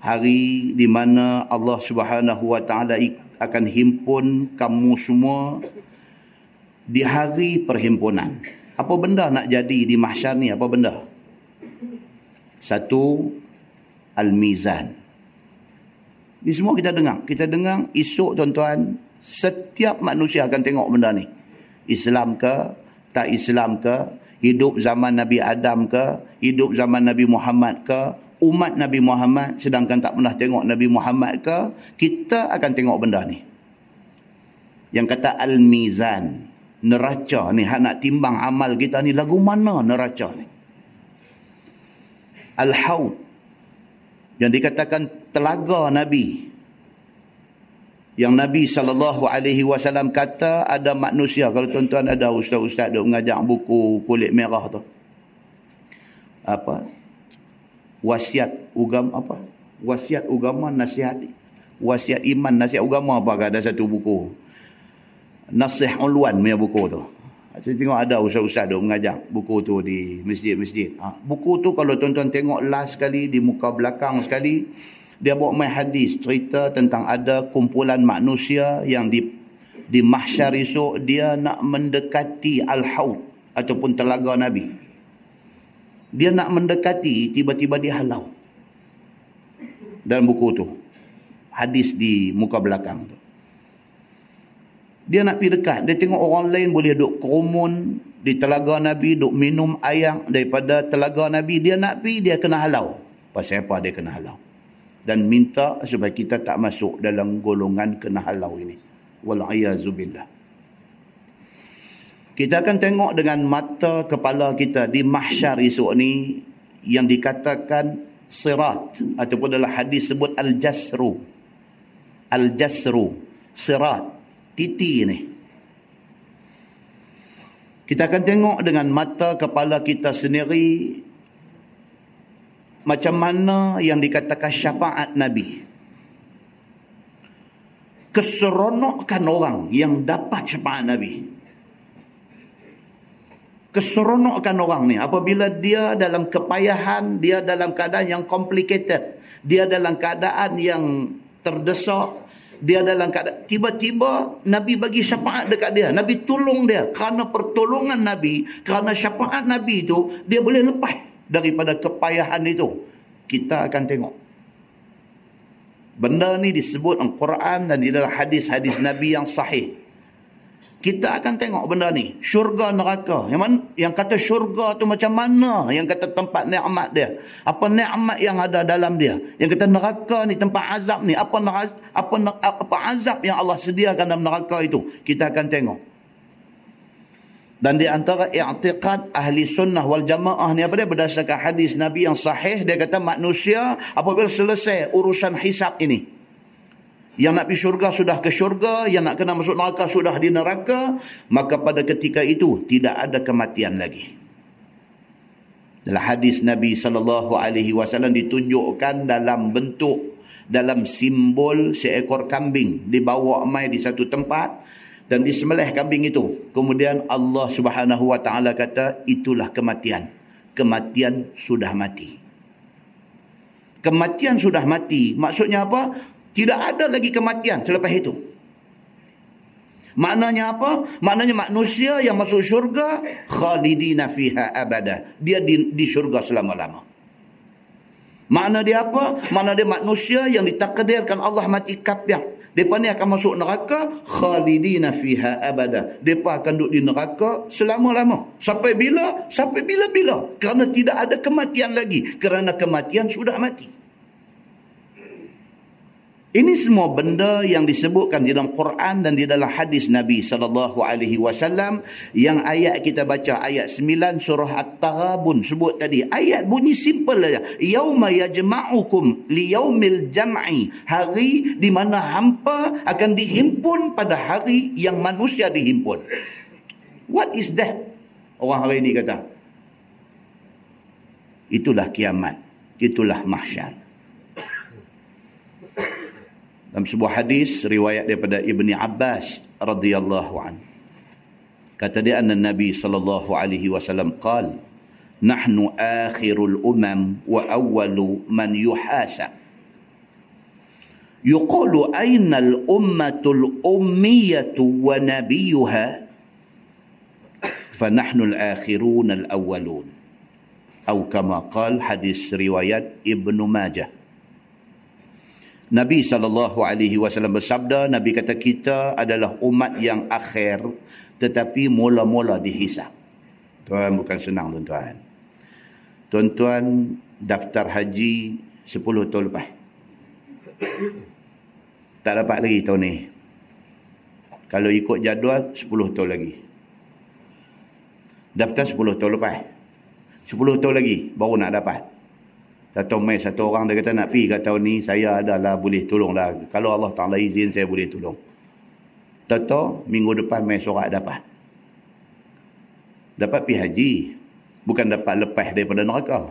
[SPEAKER 1] Hari di mana Allah Subhanahu wa taala akan himpun kamu semua di hari perhimpunan. Apa benda nak jadi di mahsyar ni? Apa benda? Satu, Al-Mizan. Ini semua kita dengar. Kita dengar esok tuan-tuan, setiap manusia akan tengok benda ni. Islam ke, tak Islam ke, hidup zaman Nabi Adam ke, hidup zaman Nabi Muhammad ke, umat Nabi Muhammad sedangkan tak pernah tengok Nabi Muhammad ke, kita akan tengok benda ni. Yang kata Al-Mizan neraca ni hak nak timbang amal kita ni lagu mana neraca ni? Al-haud. Yang dikatakan telaga nabi. Yang nabi sallallahu alaihi wasallam kata ada manusia kalau tuan-tuan ada ustaz-ustaz duk mengajar buku kulit merah tu. Apa? Wasiat ugam apa? Wasiat agama nasihat. Wasiat iman nasihat agama apa ada satu buku Nasih Ulwan punya buku tu. Saya tengok ada ustaz-ustaz duk mengajar buku tu di masjid-masjid. Ha, buku tu kalau tuan-tuan tengok last sekali di muka belakang sekali, dia bawa main hadis cerita tentang ada kumpulan manusia yang di di mahsyar esok dia nak mendekati al-haud ataupun telaga Nabi. Dia nak mendekati tiba-tiba dia halau. Dalam buku tu. Hadis di muka belakang tu. Dia nak pergi dekat. Dia tengok orang lain boleh duduk kerumun di telaga Nabi, duduk minum air daripada telaga Nabi. Dia nak pergi, dia kena halau. Pasal apa dia kena halau? Dan minta supaya kita tak masuk dalam golongan kena halau ini. Wal'ayazubillah. Kita akan tengok dengan mata kepala kita di mahsyar esok ni yang dikatakan sirat ataupun dalam hadis sebut al-jasru. Al-jasru. Sirat titi ni. Kita akan tengok dengan mata kepala kita sendiri macam mana yang dikatakan syafaat Nabi. Keseronokan orang yang dapat syafaat Nabi. Keseronokan orang ni apabila dia dalam kepayahan, dia dalam keadaan yang complicated, dia dalam keadaan yang terdesak, dia dalam keadaan tiba-tiba Nabi bagi syafaat dekat dia. Nabi tolong dia. Kerana pertolongan Nabi kerana syafaat Nabi itu dia boleh lepas daripada kepayahan itu. Kita akan tengok. Benda ni disebut dalam Quran dan di dalam hadis-hadis Nabi yang sahih. Kita akan tengok benda ni. Syurga neraka. Yang, mana, yang kata syurga tu macam mana? Yang kata tempat nikmat dia. Apa nikmat yang ada dalam dia? Yang kata neraka ni tempat azab ni. Apa, apa, apa azab yang Allah sediakan dalam neraka itu? Kita akan tengok. Dan di antara i'tiqad ahli sunnah wal jamaah ni apa dia? Berdasarkan hadis Nabi yang sahih. Dia kata manusia apabila selesai urusan hisap ini. Yang nak pergi syurga sudah ke syurga, yang nak kena masuk neraka sudah di neraka, maka pada ketika itu tidak ada kematian lagi. Dalam hadis Nabi sallallahu alaihi wasallam ditunjukkan dalam bentuk dalam simbol seekor kambing dibawa mai di satu tempat dan disembelih kambing itu. Kemudian Allah Subhanahu wa taala kata itulah kematian. Kematian sudah mati. Kematian sudah mati. Maksudnya apa? Tidak ada lagi kematian selepas itu. Maknanya apa? Maknanya manusia yang masuk syurga khalidina fiha abada. Dia di, di syurga selama-lama. Makna dia apa? Makna dia manusia yang ditakdirkan Allah mati kapiak. Mereka ni akan masuk neraka khalidina fiha abada. Mereka akan duduk di neraka selama-lama. Sampai bila? Sampai bila-bila. Kerana tidak ada kematian lagi. Kerana kematian sudah mati. Ini semua benda yang disebutkan di dalam Quran dan di dalam hadis Nabi sallallahu alaihi wasallam yang ayat kita baca ayat 9 surah At-Taghabun sebut tadi. Ayat bunyi simple saja. Yauma yajma'ukum liyaumil jam'i. Hari di mana hampa akan dihimpun pada hari yang manusia dihimpun. What is that? Orang hari ini kata. Itulah kiamat. Itulah mahsyar. Dalam sebuah hadis riwayat daripada Ibni Abbas radhiyallahu an. Kata dia anna Nabi sallallahu alaihi wasallam qal nahnu akhirul umam wa awwalu man yuhasab. يقول أين الأمة الأمية ونبيها فنحن الآخرون الأولون أو كما قال حديث رواية ابن ماجه Nabi saw bersabda Nabi kata kita adalah umat yang akhir tetapi mula-mula dihisap. Tuan bukan senang tuan-tuan. Tuan-tuan daftar haji 10 tahun lepas. Tak dapat lagi tahun ni. Kalau ikut jadual 10 tahun lagi. Daftar 10 tahun lepas. 10 tahun lagi baru nak dapat. Satu mai satu orang dia kata nak pergi kata ni saya adalah boleh tolong dah. Kalau Allah Ta'ala izin saya boleh tolong. Tato minggu depan mai surat dapat. Dapat pergi haji. Bukan dapat lepas daripada neraka.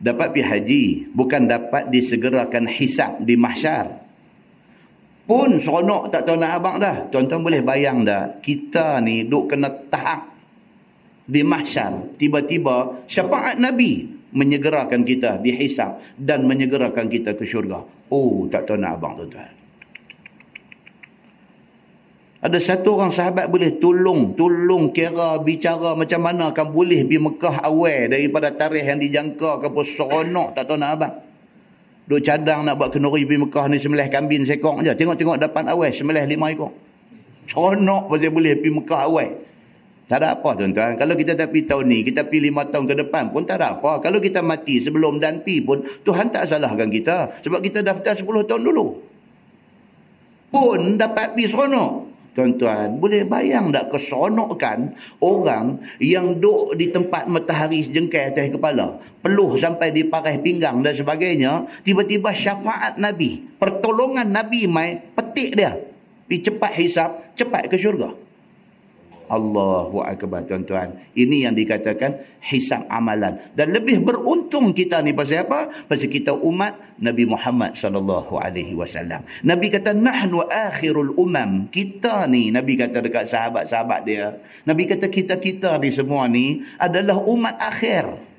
[SPEAKER 1] Dapat pergi haji. Bukan dapat disegerakan hisap di mahsyar. Pun seronok tak tahu nak abang dah. Tuan-tuan boleh bayang dah. Kita ni duk kena tahap di mahsyar. Tiba-tiba syafaat nabi menyegerakan kita dihisap dan menyegerakan kita ke syurga. Oh tak tahu nak abang tuan-tuan. Ada satu orang sahabat boleh tolong tolong kira bicara macam mana akan boleh pergi Mekah awal daripada tarikh yang dijangka ke apa seronok. Tak tahu nak abang. Duk cadang nak buat kenuri pergi Mekah ni semelih kambing sekong je tengok-tengok depan awal semelih lima ekor. Seronok pasal boleh pergi Mekah awal tak ada apa tuan-tuan. Kalau kita tak pergi tahun ni, kita pergi lima tahun ke depan pun tak ada apa. Kalau kita mati sebelum dan pi pun, Tuhan tak salahkan kita. Sebab kita daftar sepuluh tahun dulu. Pun dapat pergi seronok. Tuan-tuan, boleh bayang tak keseronokkan orang yang duduk di tempat matahari sejengkai atas kepala. Peluh sampai di parai pinggang dan sebagainya. Tiba-tiba syafaat Nabi. Pertolongan Nabi mai petik dia. Pergi cepat hisap, cepat ke syurga. Allahu Akbar tuan-tuan. Ini yang dikatakan hisab amalan. Dan lebih beruntung kita ni pasal apa? Pasal kita umat Nabi Muhammad sallallahu alaihi wasallam. Nabi kata nahnu akhirul umam. Kita ni Nabi kata dekat sahabat-sahabat dia. Nabi kata kita-kita ni semua ni adalah umat akhir.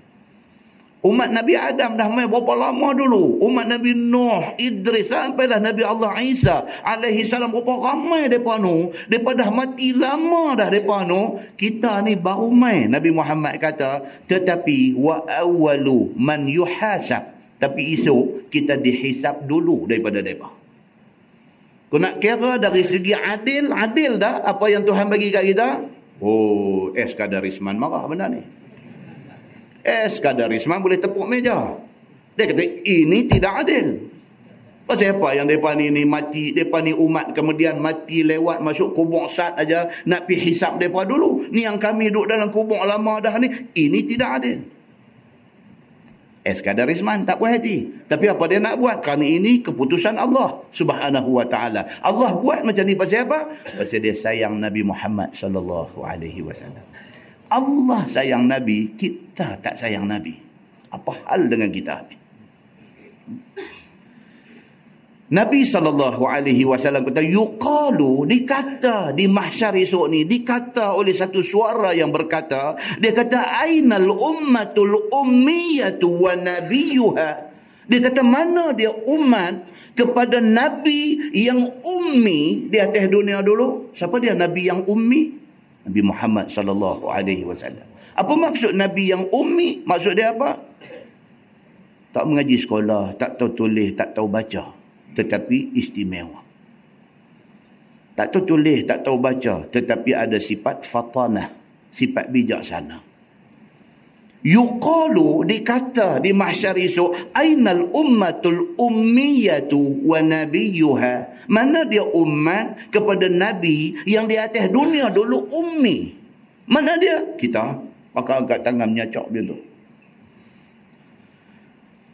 [SPEAKER 1] Umat Nabi Adam dah main berapa lama dulu. Umat Nabi Nuh, Idris, sampailah Nabi Allah Isa alaihi salam berapa ramai mereka nu. Mereka dah mati lama dah mereka nu. Kita ni baru main. Nabi Muhammad kata, tetapi wa awalu man yuhasab. Tapi esok kita dihisap dulu daripada mereka. Kau nak kira dari segi adil, adil dah apa yang Tuhan bagi kat kita? Oh, S. Kadarisman marah benda ni. S. Kadarisman boleh tepuk meja. Dia kata, ini tidak adil. Pasal apa yang mereka ni, ni mati, mereka ni umat kemudian mati lewat masuk kubur sat aja nak pergi hisap mereka dulu. Ni yang kami duduk dalam kubur lama dah ni, ini tidak adil. Eskadar Rizman tak puas hati. Tapi apa dia nak buat? Kerana ini keputusan Allah subhanahu wa ta'ala. Allah buat macam ni pasal apa? Pasal dia sayang Nabi Muhammad sallallahu alaihi wasallam. Allah sayang Nabi, kita tak sayang Nabi. Apa hal dengan kita ni? Nabi sallallahu alaihi wasallam kata yuqalu dikata di mahsyar esok ni dikata oleh satu suara yang berkata dia kata ainal ummatul ummiyatu wa nabiyuha dia kata mana dia umat kepada nabi yang ummi di atas dunia dulu siapa dia nabi yang ummi Nabi Muhammad sallallahu alaihi wasallam apa maksud nabi yang ummi maksud dia apa tak mengaji sekolah tak tahu tulis tak tahu baca tetapi istimewa. Tak tahu tulis, tak tahu baca, tetapi ada sifat fatanah, sifat bijaksana. Yuqalu dikata di mahsyar esok, ainal ummatul ummiyatu wa nabiyuha. Mana dia umat kepada nabi yang di atas dunia dulu ummi? Mana dia? Kita pakai angkat tangan menyacak dia tu.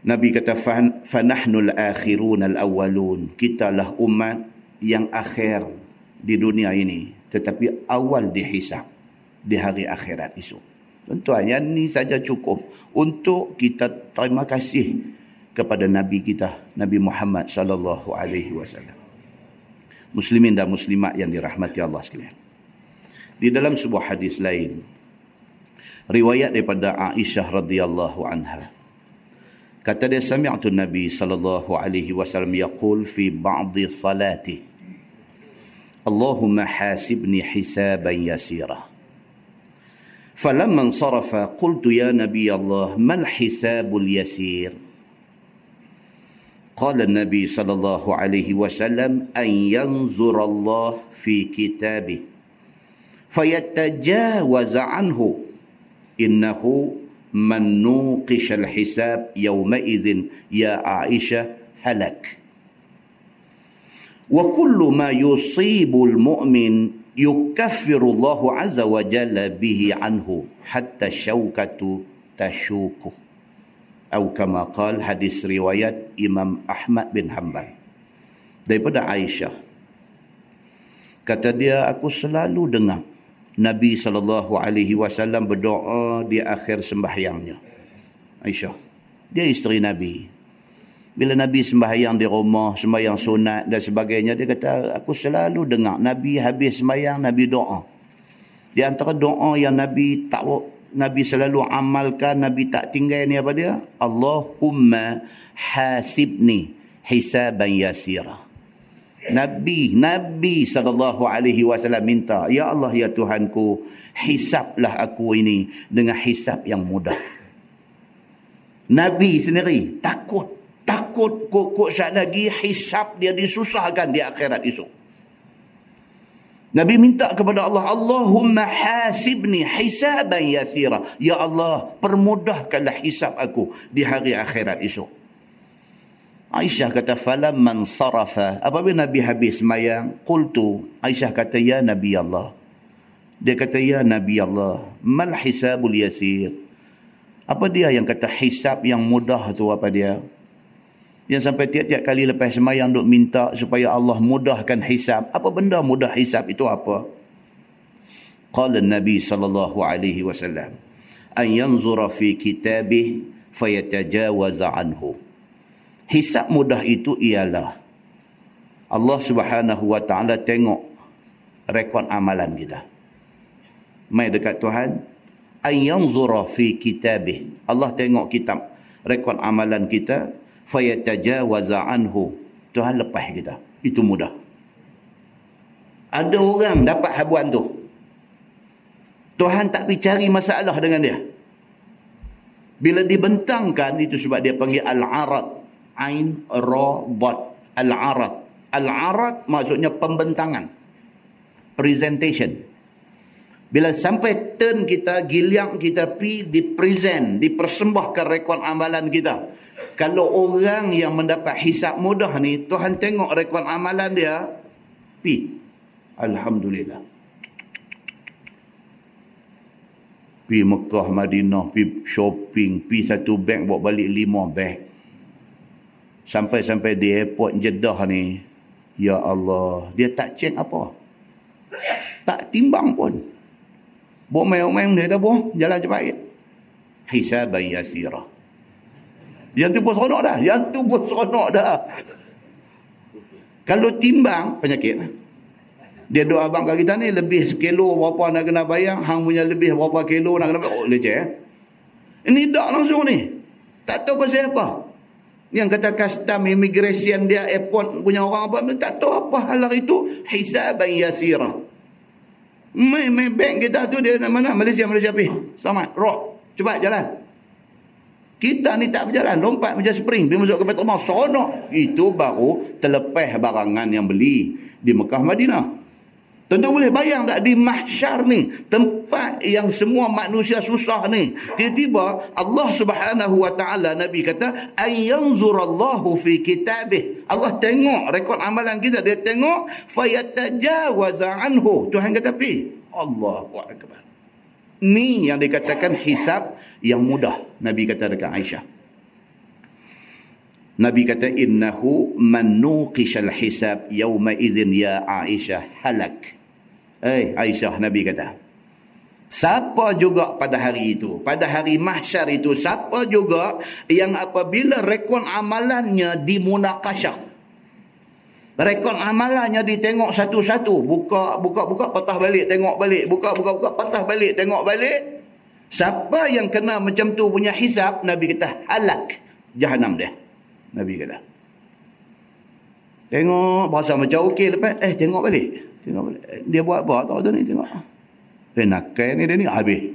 [SPEAKER 1] Nabi kata fanahnul akhirun al awwalun. Kitalah umat yang akhir di dunia ini tetapi awal dihisap di hari akhirat esok. Tuan-tuan, yang ini saja cukup untuk kita terima kasih kepada Nabi kita, Nabi Muhammad sallallahu alaihi wasallam. Muslimin dan muslimat yang dirahmati Allah sekalian. Di dalam sebuah hadis lain, riwayat daripada Aisyah radhiyallahu anha, Kata dia sami'tu Nabi sallallahu alaihi wasallam yaqul fi ba'dhi salati Allahumma hasibni hisaban yasira فلما انصرف قلت يا نبي الله ما الحساب اليسير؟ قال النبي صلى الله عليه وسلم أن ينظر الله في كتابه فيتجاوز عنه. إنه من نوقش الحساب يومئذ يا عائشة هلك. وكل ما يصيب المؤمن yukaffirullahu azza wa jalla bihi anhu hatta syaukatu tashuku. Atau kama qala hadis riwayat Imam Ahmad bin Hanbal. Daripada Aisyah. Kata dia aku selalu dengar Nabi sallallahu alaihi wasallam berdoa di akhir sembahyangnya. Aisyah. Dia isteri Nabi. Bila Nabi sembahyang di rumah, sembahyang sunat dan sebagainya, dia kata, aku selalu dengar Nabi habis sembahyang, Nabi doa. Di antara doa yang Nabi tak Nabi selalu amalkan, Nabi tak tinggal ni apa dia? Allahumma hasibni hisaban yasira. Nabi Nabi sallallahu alaihi wasallam minta, "Ya Allah ya Tuhanku, hisaplah aku ini dengan hisap yang mudah." Nabi sendiri takut, takut kok-kok saat lagi hisap dia disusahkan di akhirat esok. Nabi minta kepada Allah, Allahumma hasibni hisaban yasira. Ya Allah, permudahkanlah hisap aku di hari akhirat esok. Aisyah kata falamman sarafa apabila Nabi habis sembahyang qultu Aisyah kata ya Nabi Allah dia kata ya Nabi Allah mal hisabul yasir apa dia yang kata hisab yang mudah tu apa dia yang sampai tiap-tiap kali lepas sembahyang duk minta supaya Allah mudahkan hisab apa benda mudah hisab itu apa qala Nabi sallallahu alaihi wasallam an yanzura fi kitabih fayatajawaza anhu Hisab mudah itu ialah Allah Subhanahu Wa Taala tengok rekod amalan kita. Mai dekat Tuhan, ayanzura fi kitabih. Allah tengok kitab rekod amalan kita, fayatajawaza anhu. Tuhan lepas kita. Itu mudah. Ada orang dapat habuan tu. Tuhan tak pergi cari masalah dengan dia. Bila dibentangkan, itu sebab dia panggil al-arad Ain, Ra, Dot. Al-Arad. Al-Arad maksudnya pembentangan. Presentation. Bila sampai turn kita, giliang kita pi di present, dipersembahkan rekod amalan kita. Kalau orang yang mendapat hisap mudah ni, Tuhan tengok rekod amalan dia, pi. Alhamdulillah. Pi Mekah, Madinah, pi shopping, pi satu bank bawa balik lima bank sampai-sampai di airport Jeddah ni ya Allah dia tak cek apa. Tak timbang pun. Buat main-main dia tak buah. Jalan cepat. Hisab yasira yang tu pun seronok dah. Yang tu pun seronok dah. Kalau timbang penyakit dia doa abang kat kita ni lebih sekilo berapa nak kena bayar hang punya lebih berapa kilo nak kena bayar. Oh leceh eh? ini tak langsung ni. Tak tahu pasal apa. Yang kata custom immigration dia airport punya orang apa tak tahu apa hal itu hisaban yasira mai mai bank kita tu dia mana? Malaysia Malaysia pi sama rock cepat jalan kita ni tak berjalan lompat macam spring pergi masuk ke Betul sonok itu baru terlepas barangan yang beli di Mekah Madinah Tuan-tuan boleh bayang tak di mahsyar ni, tempat yang semua manusia susah ni. Tiba-tiba Allah Subhanahu wa taala Nabi kata, "Ayyanzurallahu fi kitabih." Allah tengok rekod amalan kita, dia tengok fayatajawaza anhu. Tuhan kata, "Pi, Allahu akbar." Ni yang dikatakan hisab yang mudah. Nabi kata dekat Aisyah. Nabi kata innahu man nuqishal hisab yawma idzin ya Aisyah halak. Eh, Aisyah Nabi kata. Siapa juga pada hari itu, pada hari mahsyar itu, siapa juga yang apabila rekod amalannya dimunakashah. Rekod amalannya ditengok satu-satu. Buka, buka, buka, patah balik, tengok balik. Buka, buka, buka, patah balik, tengok balik. Siapa yang kena macam tu punya hisap, Nabi kata, halak jahanam dia. Nabi kata. Tengok, bahasa macam okey lepas, eh tengok balik. Tengok balik. Dia buat apa tahu tu ni tengok. Penakai ni dia ni habis.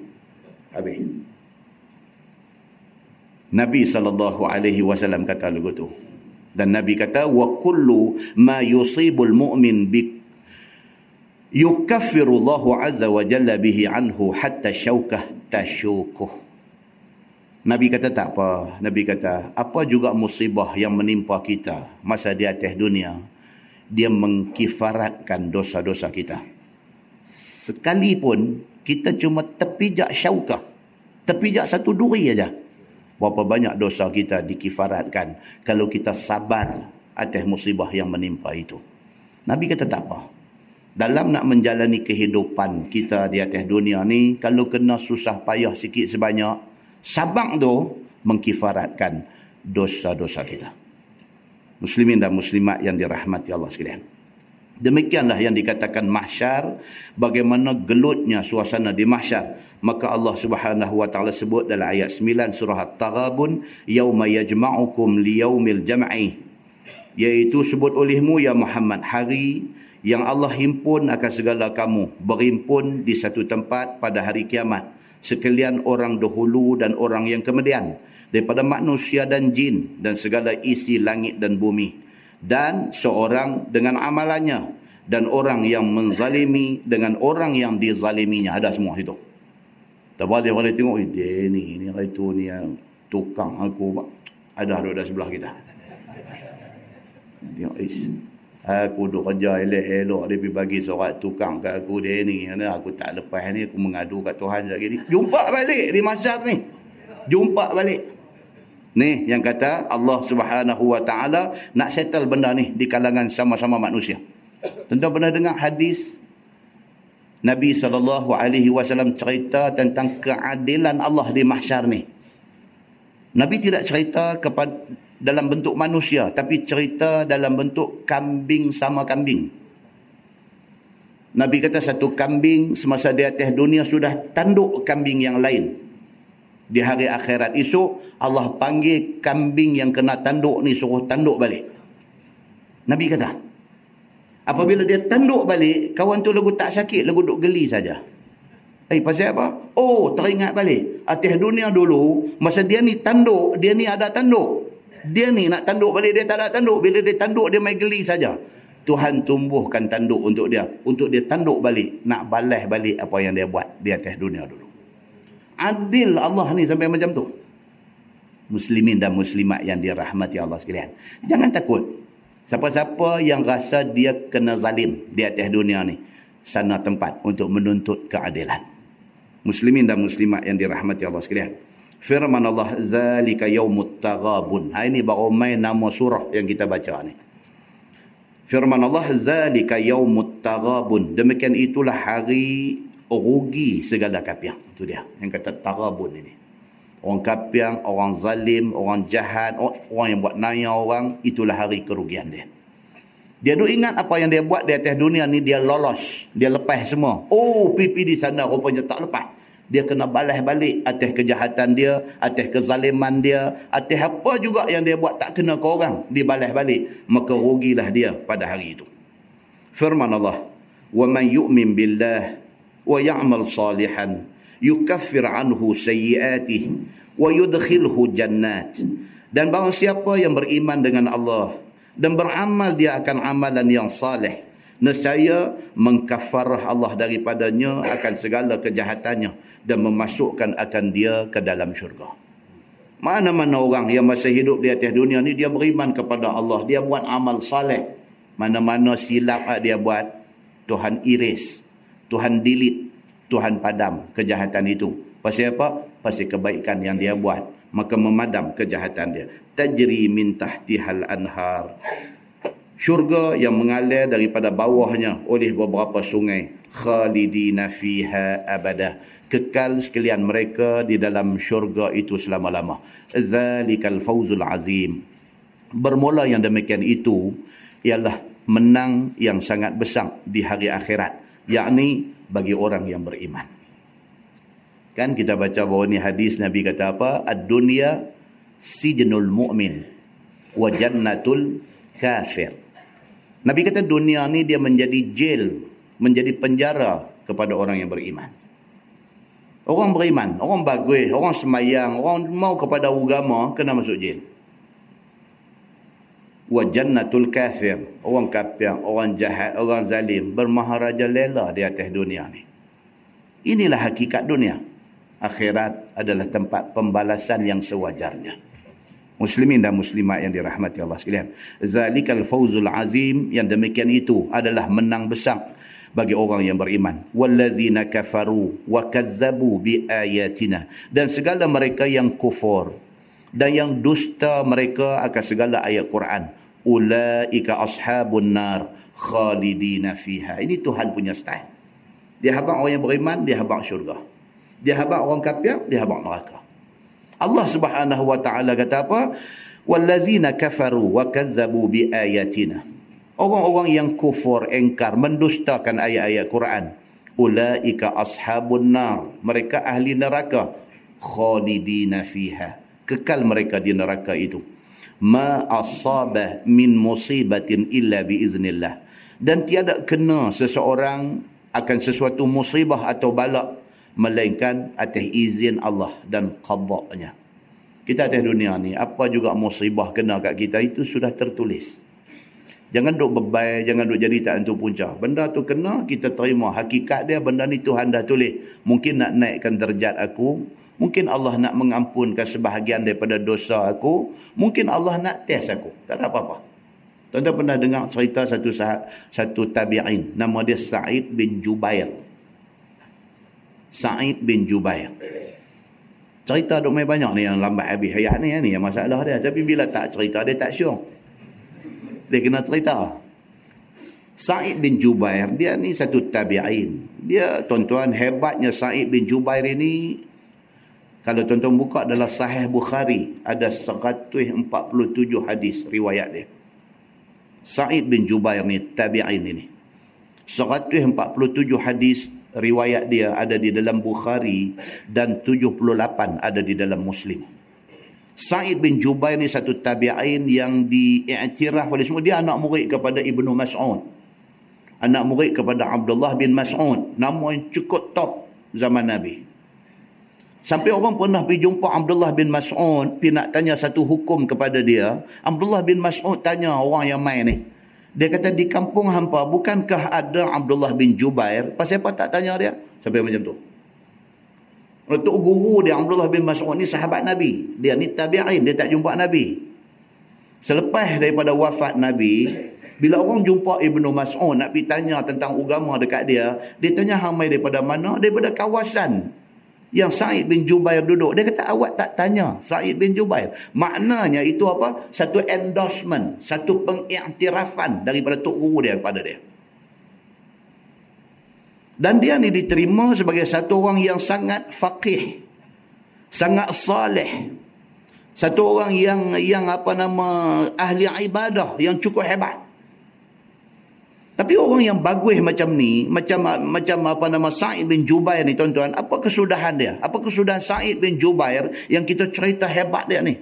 [SPEAKER 1] Habis. Nabi wasallam kata lagu tu. Dan Nabi kata wa kullu ma yusibul mu'min bi yukaffiru Allah azza wa jalla bihi anhu hatta syaukah tashukuh. Nabi kata tak apa. Nabi kata apa juga musibah yang menimpa kita masa di atas dunia dia mengkifaratkan dosa-dosa kita. Sekalipun kita cuma terpijak syaukah, terpijak satu duri aja. Berapa banyak dosa kita dikifaratkan kalau kita sabar atas musibah yang menimpa itu. Nabi kata tak apa. Dalam nak menjalani kehidupan kita di atas dunia ni, kalau kena susah payah sikit sebanyak, sabang tu mengkifaratkan dosa-dosa kita muslimin dan muslimat yang dirahmati Allah sekalian. Demikianlah yang dikatakan mahsyar bagaimana gelutnya suasana di mahsyar. Maka Allah Subhanahu wa taala sebut dalam ayat 9 surah At-Taghabun yauma yajma'ukum liyaumil jam'i. Iaitu sebut olehmu ya Muhammad hari yang Allah himpun akan segala kamu berhimpun di satu tempat pada hari kiamat. Sekalian orang dahulu dan orang yang kemudian daripada manusia dan jin dan segala isi langit dan bumi dan seorang dengan amalannya dan orang yang menzalimi dengan orang yang dizaliminya. Ada semua itu. Tak boleh boleh tengok eh, dia ni ni itu ni yang tukang aku. Ada ada sebelah kita. Tengok is aku duk kerja elok-elok dia pergi bagi surat tukang kat aku dia ni aku tak lepas ni aku mengadu kat Tuhan lagi ni. Jumpa balik di masyarakat ni. Jumpa balik Ni yang kata Allah Subhanahu Wa Taala nak settle benda ni di kalangan sama-sama manusia. Tentu pernah dengar hadis Nabi sallallahu alaihi wasallam cerita tentang keadilan Allah di mahsyar ni. Nabi tidak cerita kepada dalam bentuk manusia tapi cerita dalam bentuk kambing sama kambing. Nabi kata satu kambing semasa di atas dunia sudah tanduk kambing yang lain di hari akhirat esok Allah panggil kambing yang kena tanduk ni suruh tanduk balik. Nabi kata, apabila dia tanduk balik, kawan tu lagu tak sakit, lagu duk geli saja. Eh, pasal apa? Oh, teringat balik. Atas dunia dulu, masa dia ni tanduk, dia ni ada tanduk. Dia ni nak tanduk balik dia tak nak tanduk. Bila dia tanduk dia main geli saja. Tuhan tumbuhkan tanduk untuk dia. Untuk dia tanduk balik. Nak balas balik apa yang dia buat di atas dunia dulu. Adil Allah ni sampai macam tu. Muslimin dan muslimat yang dirahmati Allah sekalian. Jangan takut. Siapa-siapa yang rasa dia kena zalim di atas dunia ni. Sana tempat untuk menuntut keadilan. Muslimin dan muslimat yang dirahmati Allah sekalian firman Allah zalika yaumut taghabun ha ini baru main nama surah yang kita baca ni firman Allah zalika yaumut taghabun demikian itulah hari rugi segala kapiang. Itu dia yang kata tarabun ini. Orang kapiang, orang zalim, orang jahat, orang yang buat naya orang, itulah hari kerugian dia. Dia duk ingat apa yang dia buat di atas dunia ni, dia lolos. Dia lepas semua. Oh, pipi di sana rupanya tak lepas. Dia kena balas balik atas kejahatan dia, atas kezaliman dia, atas apa juga yang dia buat tak kena ke orang. Dia balas balik. Maka rugilah dia pada hari itu. Firman Allah. وَمَنْ يُؤْمِنْ بِاللَّهِ wa ya'mal salihan yukaffir anhu sayyi'atihi wa yudkhilhu jannat. Dan bahawa siapa yang beriman dengan Allah dan beramal dia akan amalan yang saleh. Nescaya mengkafarah Allah daripadanya akan segala kejahatannya dan memasukkan akan dia ke dalam syurga. Mana-mana orang yang masih hidup di atas dunia ni dia beriman kepada Allah. Dia buat amal saleh. Mana-mana silap dia buat Tuhan iris. Tuhan delete, Tuhan padam kejahatan itu. Pasal apa? Pasal kebaikan yang dia buat, maka memadam kejahatan dia. Tajri min tahtihal anhar. Syurga yang mengalir daripada bawahnya oleh beberapa sungai. Khalidina fiha abada. Kekal sekalian mereka di dalam syurga itu selama-lama. Zalikal fawzul azim. Bermula yang demikian itu ialah menang yang sangat besar di hari akhirat yakni bagi orang yang beriman kan kita baca bahawa ni hadis nabi kata apa ad-dunya sijnul mu'min wa jannatul kafir Nabi kata dunia ni dia menjadi jail, menjadi penjara kepada orang yang beriman. Orang beriman, orang bagus, orang semayang, orang mau kepada agama, kena masuk jail. Wa jannatul kafir, orang kafir, orang jahat, orang zalim, bermaharaja lela di atas dunia ni. Inilah hakikat dunia. Akhirat adalah tempat pembalasan yang sewajarnya muslimin dan muslimat yang dirahmati Allah sekalian. Zalikal fawzul azim yang demikian itu adalah menang besar bagi orang yang beriman. Wallazina kafaru wa kazzabu bi ayatina dan segala mereka yang kufur dan yang dusta mereka akan segala ayat Quran. Ulaika ashabun nar khalidina fiha. Ini Tuhan punya style. Dia habaq orang yang beriman, dia habaq syurga. Dia habaq orang kafir, dia habaq neraka. Allah Subhanahu wa taala kata apa? Wallazina kafaru wa kadzabu bi ayatina. Orang-orang yang kufur, engkar, mendustakan ayat-ayat Quran. Ulaika ashabun nar. Mereka ahli neraka. Khalidina fiha. Kekal mereka di neraka itu. Ma asabah min musibatin illa biiznillah. Dan tiada kena seseorang akan sesuatu musibah atau balak melainkan atas izin Allah dan qadanya. Kita atas dunia ni apa juga musibah kena kat kita itu sudah tertulis. Jangan duk bebai, jangan duk jadi tak tentu punca. Benda tu kena kita terima hakikat dia benda ni Tuhan dah tulis. Mungkin nak naikkan derajat aku, mungkin Allah nak mengampunkan sebahagian daripada dosa aku, mungkin Allah nak test aku. Tak ada apa-apa. Tuan-tuan pernah dengar cerita satu satu tabi'in nama dia Sa'id bin Jubair. Sa'id bin Jubair. Cerita duk main banyak ni yang lambat habis hayat ni ni yang masalah dia. Tapi bila tak cerita dia tak syur. Dia kena cerita. Sa'id bin Jubair dia ni satu tabi'in. Dia tuan-tuan hebatnya Sa'id bin Jubair ini kalau tuan-tuan buka dalam sahih Bukhari ada 147 hadis riwayat dia. Sa'id bin Jubair ni tabi'in ini. 147 hadis riwayat dia ada di dalam Bukhari dan 78 ada di dalam Muslim. Sa'id bin Jubair ni satu tabi'in yang diiktiraf oleh semua. Dia anak murid kepada Ibnu Mas'ud. Anak murid kepada Abdullah bin Mas'ud. Nama yang cukup top zaman Nabi. Sampai orang pernah pergi jumpa Abdullah bin Mas'ud, pergi nak tanya satu hukum kepada dia. Abdullah bin Mas'ud tanya orang yang main ni. Dia kata di kampung hampa bukankah ada Abdullah bin Jubair? Pasal apa tak tanya dia? Sampai macam tu. Untuk guru dia Abdullah bin Mas'ud ni sahabat Nabi. Dia ni tabi'in, dia tak jumpa Nabi. Selepas daripada wafat Nabi, bila orang jumpa Ibnu Mas'ud nak pergi tanya tentang agama dekat dia, dia tanya hamai daripada mana? Daripada kawasan yang Sa'id bin Jubair duduk. Dia kata awak tak tanya Sa'id bin Jubair. Maknanya itu apa? Satu endorsement, satu pengiktirafan daripada tok guru dia kepada dia. Dan dia ni diterima sebagai satu orang yang sangat faqih. Sangat salih. Satu orang yang yang apa nama ahli ibadah yang cukup hebat. Tapi orang yang bagus macam ni, macam macam apa nama Sa'id bin Jubair ni tuan-tuan, apa kesudahan dia? Apa kesudahan Sa'id bin Jubair yang kita cerita hebat dia ni?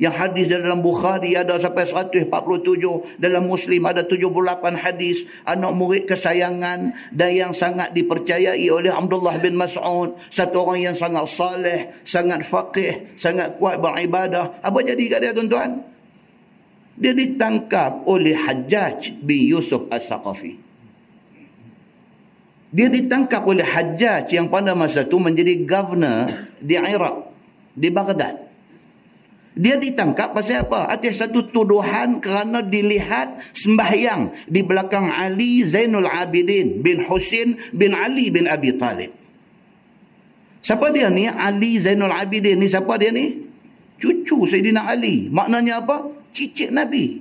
[SPEAKER 1] Yang hadis dalam Bukhari ada sampai 147, dalam Muslim ada 78 hadis, anak murid kesayangan dan yang sangat dipercayai oleh Abdullah bin Mas'ud, satu orang yang sangat saleh, sangat faqih, sangat kuat beribadah. Apa jadi kat dia tuan-tuan? Dia ditangkap oleh Hajjaj bin Yusuf As-Saqafi. Dia ditangkap oleh Hajjaj yang pada masa itu menjadi governor di Iraq, di Baghdad. Dia ditangkap pasal apa? Atas satu tuduhan kerana dilihat sembahyang di belakang Ali Zainul Abidin bin Husin bin Ali bin Abi Talib. Siapa dia ni? Ali Zainul Abidin ni siapa dia ni? Cucu Sayyidina Ali. Maknanya apa? Cicit Nabi.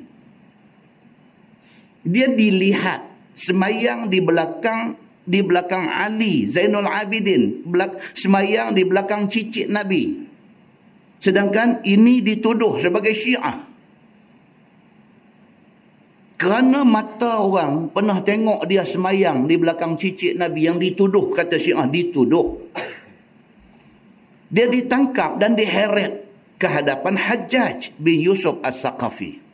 [SPEAKER 1] Dia dilihat semayang di belakang di belakang Ali Zainul Abidin, belak, semayang di belakang cicit Nabi. Sedangkan ini dituduh sebagai Syiah. Kerana mata orang pernah tengok dia semayang di belakang cicit Nabi yang dituduh kata Syiah dituduh. Dia ditangkap dan diheret ke hadapan Hajjaj bin Yusuf As-Saqafi.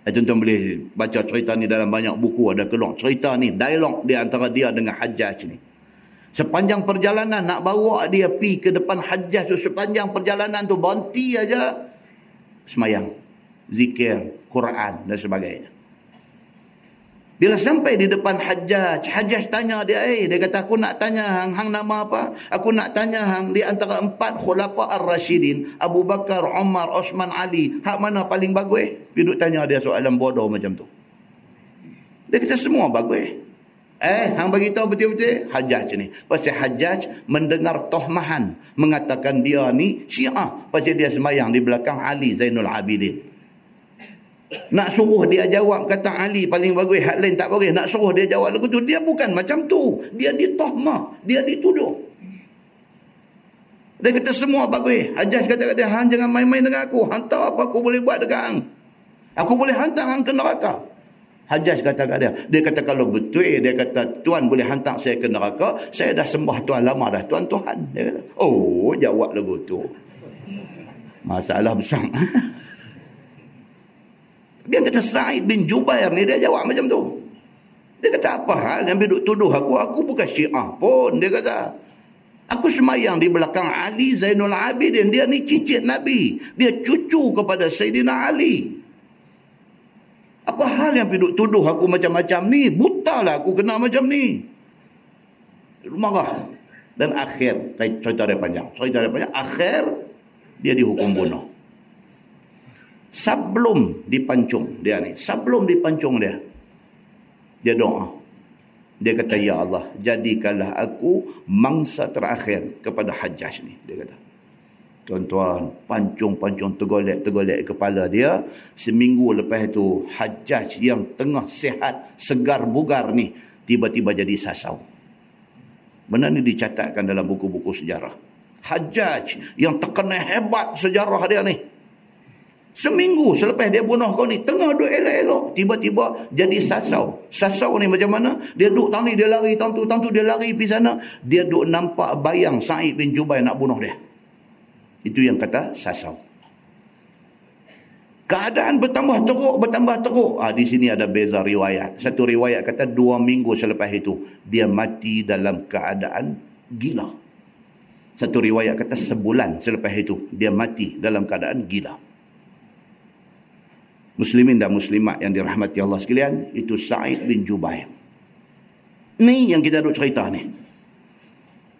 [SPEAKER 1] Eh, tuan-tuan boleh baca cerita ni dalam banyak buku ada keluar cerita ni dialog di antara dia dengan Hajjaj ni. Sepanjang perjalanan nak bawa dia pi ke depan Hajjaj so, sepanjang perjalanan tu berhenti aja semayang, zikir, Quran dan sebagainya. Bila sampai di depan Hajjaj, Hajjaj tanya dia, eh, dia kata, aku nak tanya hang, hang nama apa? Aku nak tanya hang di antara empat khulapa ar-Rashidin, Abu Bakar, Umar, Osman, Ali, hak mana paling bagus? Piduk tanya dia soalan bodoh macam tu. Dia kata, semua bagus. Eh, hang bagi tahu betul-betul Hajjaj ni. Pasal Hajjaj mendengar tohmahan mengatakan dia ni Syiah pasal dia semayang di belakang Ali Zainul Abidin. Nak suruh dia jawab kata Ali paling bagus, hak lain tak bagus. Nak suruh dia jawab lagu tu. Dia bukan macam tu. Dia ditohmah. Dia dituduh. Dia kata semua bagus. Hajjaj kata kata, Han jangan main-main dengan aku. Hantar apa aku boleh buat dengan hang. Aku boleh hantar hang ke neraka. Hajjaj kata kat dia. Dia kata kalau betul dia kata tuan boleh hantar saya ke neraka. Saya dah sembah tuan lama dah. Tuan Tuhan. Dia kata, oh jawab lagu tu. Masalah besar. [LAUGHS] Dia kata Sa'id bin Jubair ni dia jawab macam tu. Dia kata apa hal yang duduk tuduh aku? Aku bukan syiah pun. Dia kata. Aku semayang di belakang Ali Zainul Abidin. Dia ni cicit Nabi. Dia cucu kepada Sayyidina Ali. Apa hal yang duduk tuduh aku macam-macam ni? Butalah aku kena macam ni. Marah. Dan akhir. Cerita dia panjang. Cerita dia panjang. Akhir. Dia dihukum bunuh sebelum dipancung dia ni sebelum dipancung dia dia doa. Dia kata ya Allah jadikanlah aku mangsa terakhir kepada hajjaj ni dia kata. Tuan-tuan pancung-pancung tergolek-tergolek kepala dia seminggu lepas itu hajjaj yang tengah sehat segar bugar ni tiba-tiba jadi sasau. Benar ni dicatatkan dalam buku-buku sejarah. Hajjaj yang terkena hebat sejarah dia ni Seminggu selepas dia bunuh kau ni, tengah duduk elok-elok, tiba-tiba jadi sasau. Sasau ni macam mana? Dia duduk tang ni, dia lari tang tu, tang tu dia lari pergi sana. Dia duduk nampak bayang Sa'id bin Jubair nak bunuh dia. Itu yang kata sasau. Keadaan bertambah teruk, bertambah teruk. Ah, di sini ada beza riwayat. Satu riwayat kata dua minggu selepas itu, dia mati dalam keadaan gila. Satu riwayat kata sebulan selepas itu dia mati dalam keadaan gila. Muslimin dan muslimat yang dirahmati Allah sekalian, itu Sa'id bin Jubair. Ni yang kita duk cerita ni.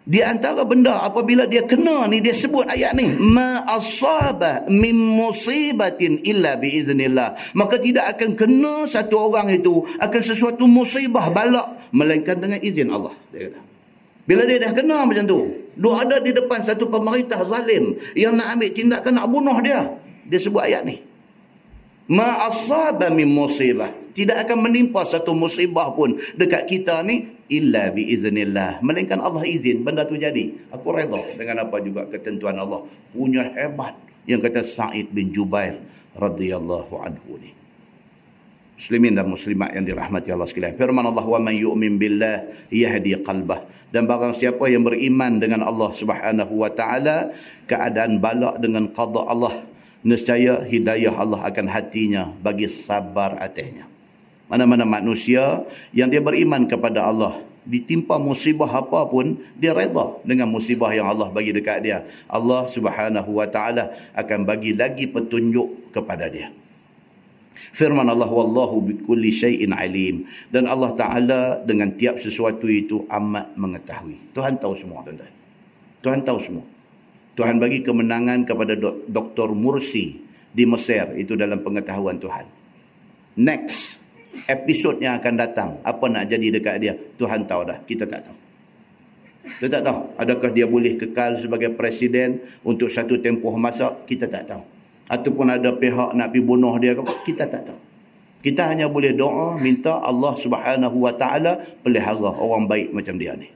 [SPEAKER 1] Di antara benda apabila dia kena ni dia sebut ayat ni ma asaba min musibatin illa bi iznillah maka tidak akan kena satu orang itu akan sesuatu musibah bala melainkan dengan izin Allah dia kata bila dia dah kena macam tu dia ada di depan satu pemerintah zalim yang nak ambil tindakan nak bunuh dia dia sebut ayat ni ma asaba min musibah. Tidak akan menimpa satu musibah pun dekat kita ni illa bi iznillah. Melainkan Allah izin benda tu jadi. Aku redha dengan apa juga ketentuan Allah. Punya hebat. Yang kata Sa'id bin Jubair radhiyallahu anhu ni. Muslimin dan muslimat yang dirahmati Allah sekalian. Firman Allah wa man yu'min billah yahdi qalbah. Dan barang siapa yang beriman dengan Allah Subhanahu wa taala keadaan balak dengan qada Allah nescaya hidayah Allah akan hatinya bagi sabar atasnya. Mana-mana manusia yang dia beriman kepada Allah, ditimpa musibah apa pun, dia reda dengan musibah yang Allah bagi dekat dia. Allah subhanahu wa ta'ala akan bagi lagi petunjuk kepada dia. Firman Allah wallahu bikulli syai'in alim dan Allah Taala dengan tiap sesuatu itu amat mengetahui. Tuhan tahu semua tuan-tuan. Tuhan tahu semua. Tuhan bagi kemenangan kepada Dr. Mursi di Mesir itu dalam pengetahuan Tuhan. Next episod yang akan datang, apa nak jadi dekat dia, Tuhan tahu dah, kita tak tahu. Kita tak tahu adakah dia boleh kekal sebagai presiden untuk satu tempoh masa, kita tak tahu. Ataupun ada pihak nak pergi bunuh dia kita tak tahu. Kita hanya boleh doa minta Allah Subhanahu Wa Taala pelihara orang baik macam dia ni.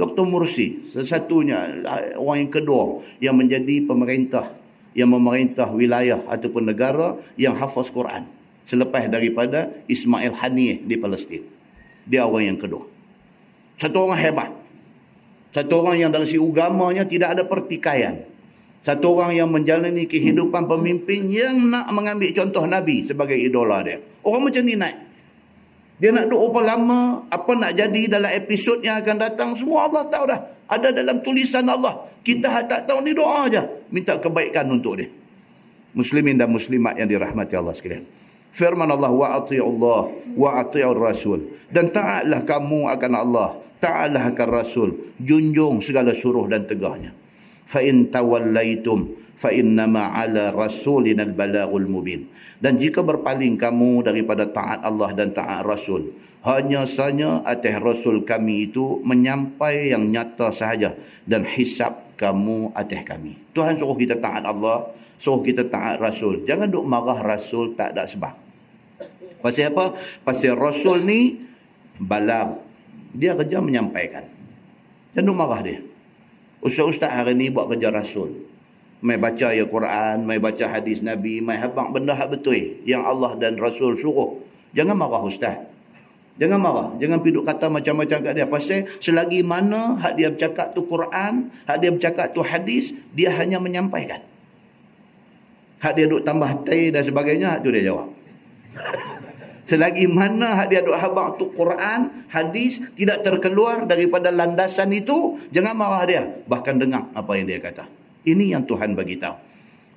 [SPEAKER 1] Dr. Mursi, sesatunya orang yang kedua yang menjadi pemerintah, yang memerintah wilayah ataupun negara yang hafaz Quran. Selepas daripada Ismail Haniyeh di Palestin. Dia orang yang kedua. Satu orang hebat. Satu orang yang dari si ugamanya tidak ada pertikaian. Satu orang yang menjalani kehidupan pemimpin yang nak mengambil contoh Nabi sebagai idola dia. Orang macam ni naik. Dia nak duduk berapa lama, apa nak jadi dalam episod yang akan datang, semua Allah tahu dah. Ada dalam tulisan Allah. Kita tak tahu ni doa aja. Minta kebaikan untuk dia. Muslimin dan muslimat yang dirahmati Allah sekalian. Firman Allah wa Allah wa ati'ur rasul. Dan taatlah kamu akan Allah, taatlah akan rasul, junjung segala suruh dan tegahnya. Fa in tawallaitum fa innama ala rasulina al-balagul mubin. Dan jika berpaling kamu daripada taat Allah dan taat Rasul, hanya saja atas Rasul kami itu menyampai yang nyata sahaja dan hisap kamu atas kami. Tuhan suruh kita taat Allah, suruh kita taat Rasul. Jangan duk marah Rasul tak ada sebab. Pasal apa? Pasal Rasul ni balag. Dia kerja menyampaikan. Jangan duk marah dia. Ustaz-ustaz hari ni buat kerja Rasul mai baca ya Quran, mai baca hadis Nabi, mai habaq benda hak betul yang Allah dan Rasul suruh. Jangan marah ustaz. Jangan marah. Jangan piduk kata macam-macam kat dia. Pasal selagi mana hak dia bercakap tu Quran, hak dia bercakap tu hadis, dia hanya menyampaikan. Hak dia duk tambah tay dan sebagainya, hak tu dia jawab. [LAUGHS] Selagi mana hak dia duk habaq tu Quran, hadis, tidak terkeluar daripada landasan itu, jangan marah dia. Bahkan dengar apa yang dia kata. Ini yang Tuhan bagi tahu.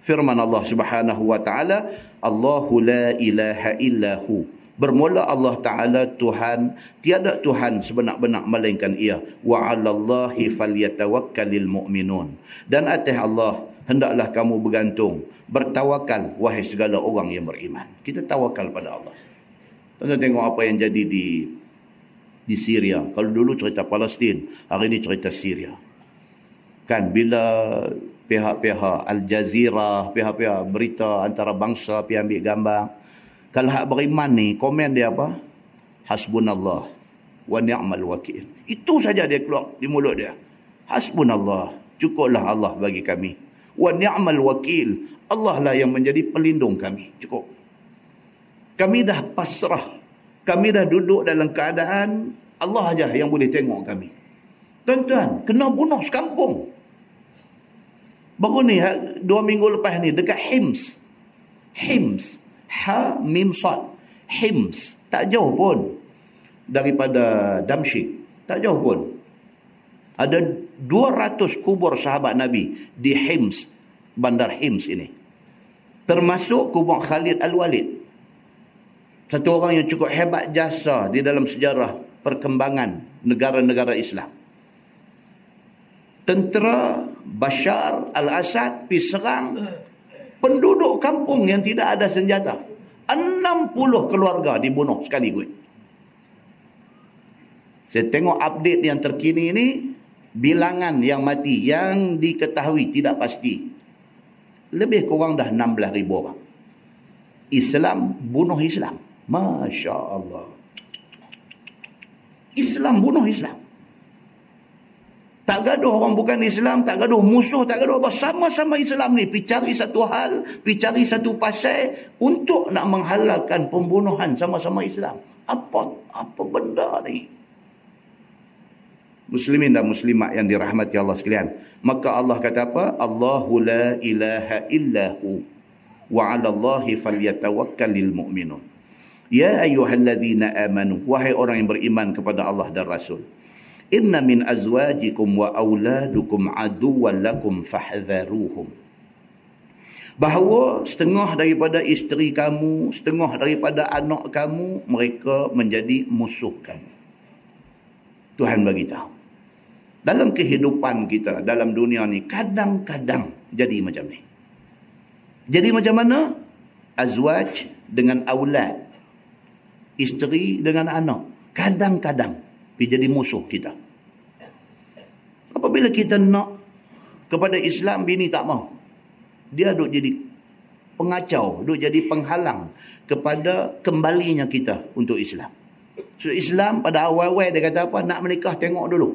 [SPEAKER 1] Firman Allah Subhanahu wa taala, Allahu la ilaha illahu. Bermula Allah Taala Tuhan, tiada Tuhan sebenar-benar melainkan Ia. Wa 'alallahi falyatawakkalul mu'minun. Dan atas Allah hendaklah kamu bergantung, bertawakal wahai segala orang yang beriman. Kita tawakal pada Allah. Tuan tengok apa yang jadi di di Syria. Kalau dulu cerita Palestin, hari ini cerita Syria. Kan bila pihak-pihak Al Jazeera, pihak-pihak berita antara bangsa pergi ambil gambar. Kalau hak beriman ni, komen dia apa? Hasbunallah wa ni'mal wakil. Itu saja dia keluar di mulut dia. Hasbunallah, cukuplah Allah bagi kami. Wa ni'mal wakil. Allah lah yang menjadi pelindung kami. Cukup. Kami dah pasrah. Kami dah duduk dalam keadaan Allah aja yang boleh tengok kami. Tuan-tuan, kena bunuh sekampung. Baru ni, ha, dua minggu lepas ni, dekat Hims. Hims. Ha, Mim, Sad. Hims. Tak jauh pun. Daripada Damsyik. Tak jauh pun. Ada 200 kubur sahabat Nabi di Hims, bandar Hims ini. Termasuk kubur Khalid Al-Walid. Satu orang yang cukup hebat jasa di dalam sejarah perkembangan negara-negara Islam. Tentera Bashar al-Assad pergi serang penduduk kampung yang tidak ada senjata. 60 keluarga dibunuh sekaligus. Saya tengok update yang terkini ini, bilangan yang mati yang diketahui tidak pasti. Lebih kurang dah 16 ribu orang. Islam bunuh Islam. Masya Allah. Islam bunuh Islam. Tak gaduh orang bukan Islam, tak gaduh musuh, tak gaduh apa. Sama-sama Islam ni. Pergi cari satu hal, pergi cari satu pasal untuk nak menghalalkan pembunuhan sama-sama Islam. Apa apa benda ni? Muslimin dan muslimat yang dirahmati Allah sekalian. Maka Allah kata apa? Allahu la ilaha illahu wa ala Allahi falyatawakkalil mu'minun. Ya ayyuhalladzina amanu. Wahai orang yang beriman kepada Allah dan Rasul. Inna min azwajikum wa auladukum aduwan lakum fahdharuhum. Bahawa setengah daripada isteri kamu, setengah daripada anak kamu, mereka menjadi musuh kamu. Tuhan bagi tahu. Dalam kehidupan kita, dalam dunia ni, kadang-kadang jadi macam ni. Jadi macam mana? Azwaj dengan aulad. Isteri dengan anak. Kadang-kadang jadi musuh kita. Apabila kita nak kepada Islam, bini tak mau. Dia duk jadi pengacau, duk jadi penghalang kepada kembalinya kita untuk Islam. So Islam pada awal-awal dia kata apa? Nak menikah tengok dulu.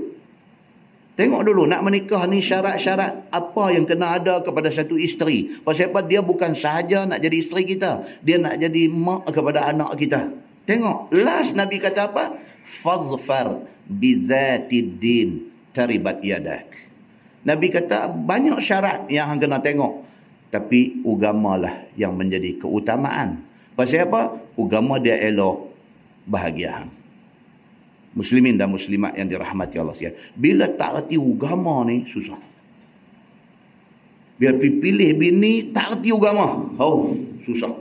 [SPEAKER 1] Tengok dulu nak menikah ni syarat-syarat apa yang kena ada kepada satu isteri. Pasal apa dia bukan sahaja nak jadi isteri kita. Dia nak jadi mak kepada anak kita. Tengok. Last Nabi kata apa? Fazfar bizatid din taribat yadak. Nabi kata banyak syarat yang hang kena tengok. Tapi lah yang menjadi keutamaan. Pasal apa? Ugama dia elok bahagia hang. Muslimin dan muslimat yang dirahmati Allah sekalian. Bila tak reti agama ni susah. Biar pilih bini tak reti agama. Oh, susah.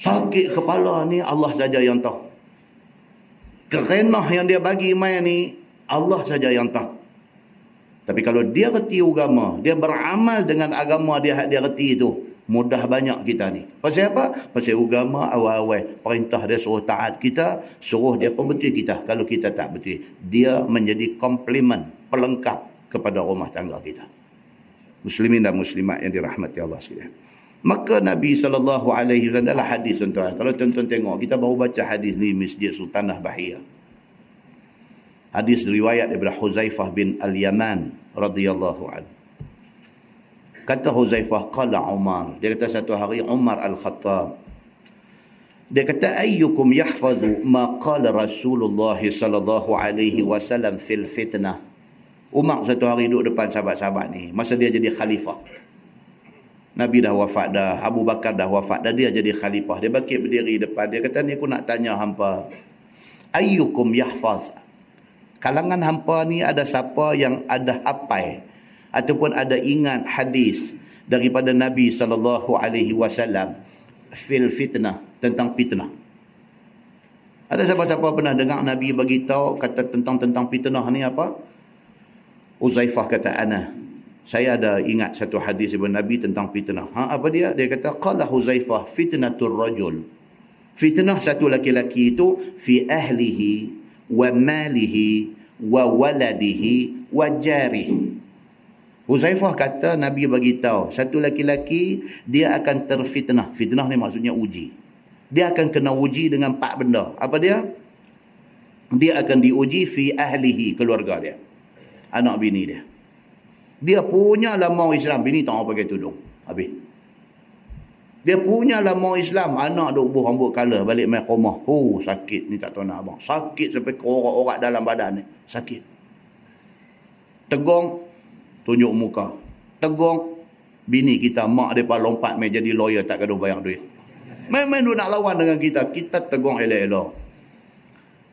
[SPEAKER 1] Sakit kepala ni Allah saja yang tahu. Kerenah yang dia bagi main ni Allah saja yang tahu. Tapi kalau dia reti agama, dia beramal dengan agama dia dia reti itu, mudah banyak kita ni. Pasal apa? Pasal agama awal-awal perintah dia suruh taat kita, suruh dia pembetul kita kalau kita tak betul. Dia menjadi komplement, pelengkap kepada rumah tangga kita. Muslimin dan muslimat yang dirahmati Allah sekalian. Maka Nabi wasallam dalam hadis tuan-tuan. Kalau tuan-tuan tengok, kita baru baca hadis ni Masjid Sultanah Bahia. Hadis riwayat daripada Huzaifah bin Al-Yaman radhiyallahu anhu. Kata Huzaifah qala Umar. Dia kata satu hari Umar Al-Khattab. Dia kata ayyukum yahfazu ma qala Rasulullah sallallahu alaihi wasallam fil fitnah. Umar satu hari duduk depan sahabat-sahabat ni masa dia jadi khalifah. Nabi dah wafat dah, Abu Bakar dah wafat dah, dia jadi khalifah. Dia bangkit berdiri depan dia kata ni aku nak tanya hampa. Ayyukum yahfaz kalangan hampa ni ada siapa yang ada hapai ataupun ada ingat hadis daripada Nabi sallallahu alaihi wasallam fil fitnah tentang fitnah. Ada siapa-siapa pernah dengar Nabi bagi tahu kata tentang tentang fitnah ni apa? Uzaifah kata ana. Saya ada ingat satu hadis daripada Nabi tentang fitnah. Ha apa dia? Dia kata qala Uzaifah fitnatur rajul. Fitnah satu laki-laki itu fi ahlihi wa malihi wa waladihi wa jarihi. Huzaifah kata Nabi bagi tahu satu laki-laki dia akan terfitnah. Fitnah ni maksudnya uji. Dia akan kena uji dengan empat benda. Apa dia? Dia akan diuji fi ahlihi keluarga dia. Anak bini dia. Dia punya lama Islam. Bini tak mau pakai tudung. Habis. Dia punya lah mau Islam. Anak duk buh rambut kala balik main rumah. Oh sakit ni tak tahu nak abang. Sakit sampai ke orak-orak dalam badan ni. Sakit. Tegung. Tunjuk muka. Tegung. Bini kita mak dia lompat main jadi lawyer tak kena bayar duit. Main-main duk nak lawan dengan kita. Kita tegung elok-elok.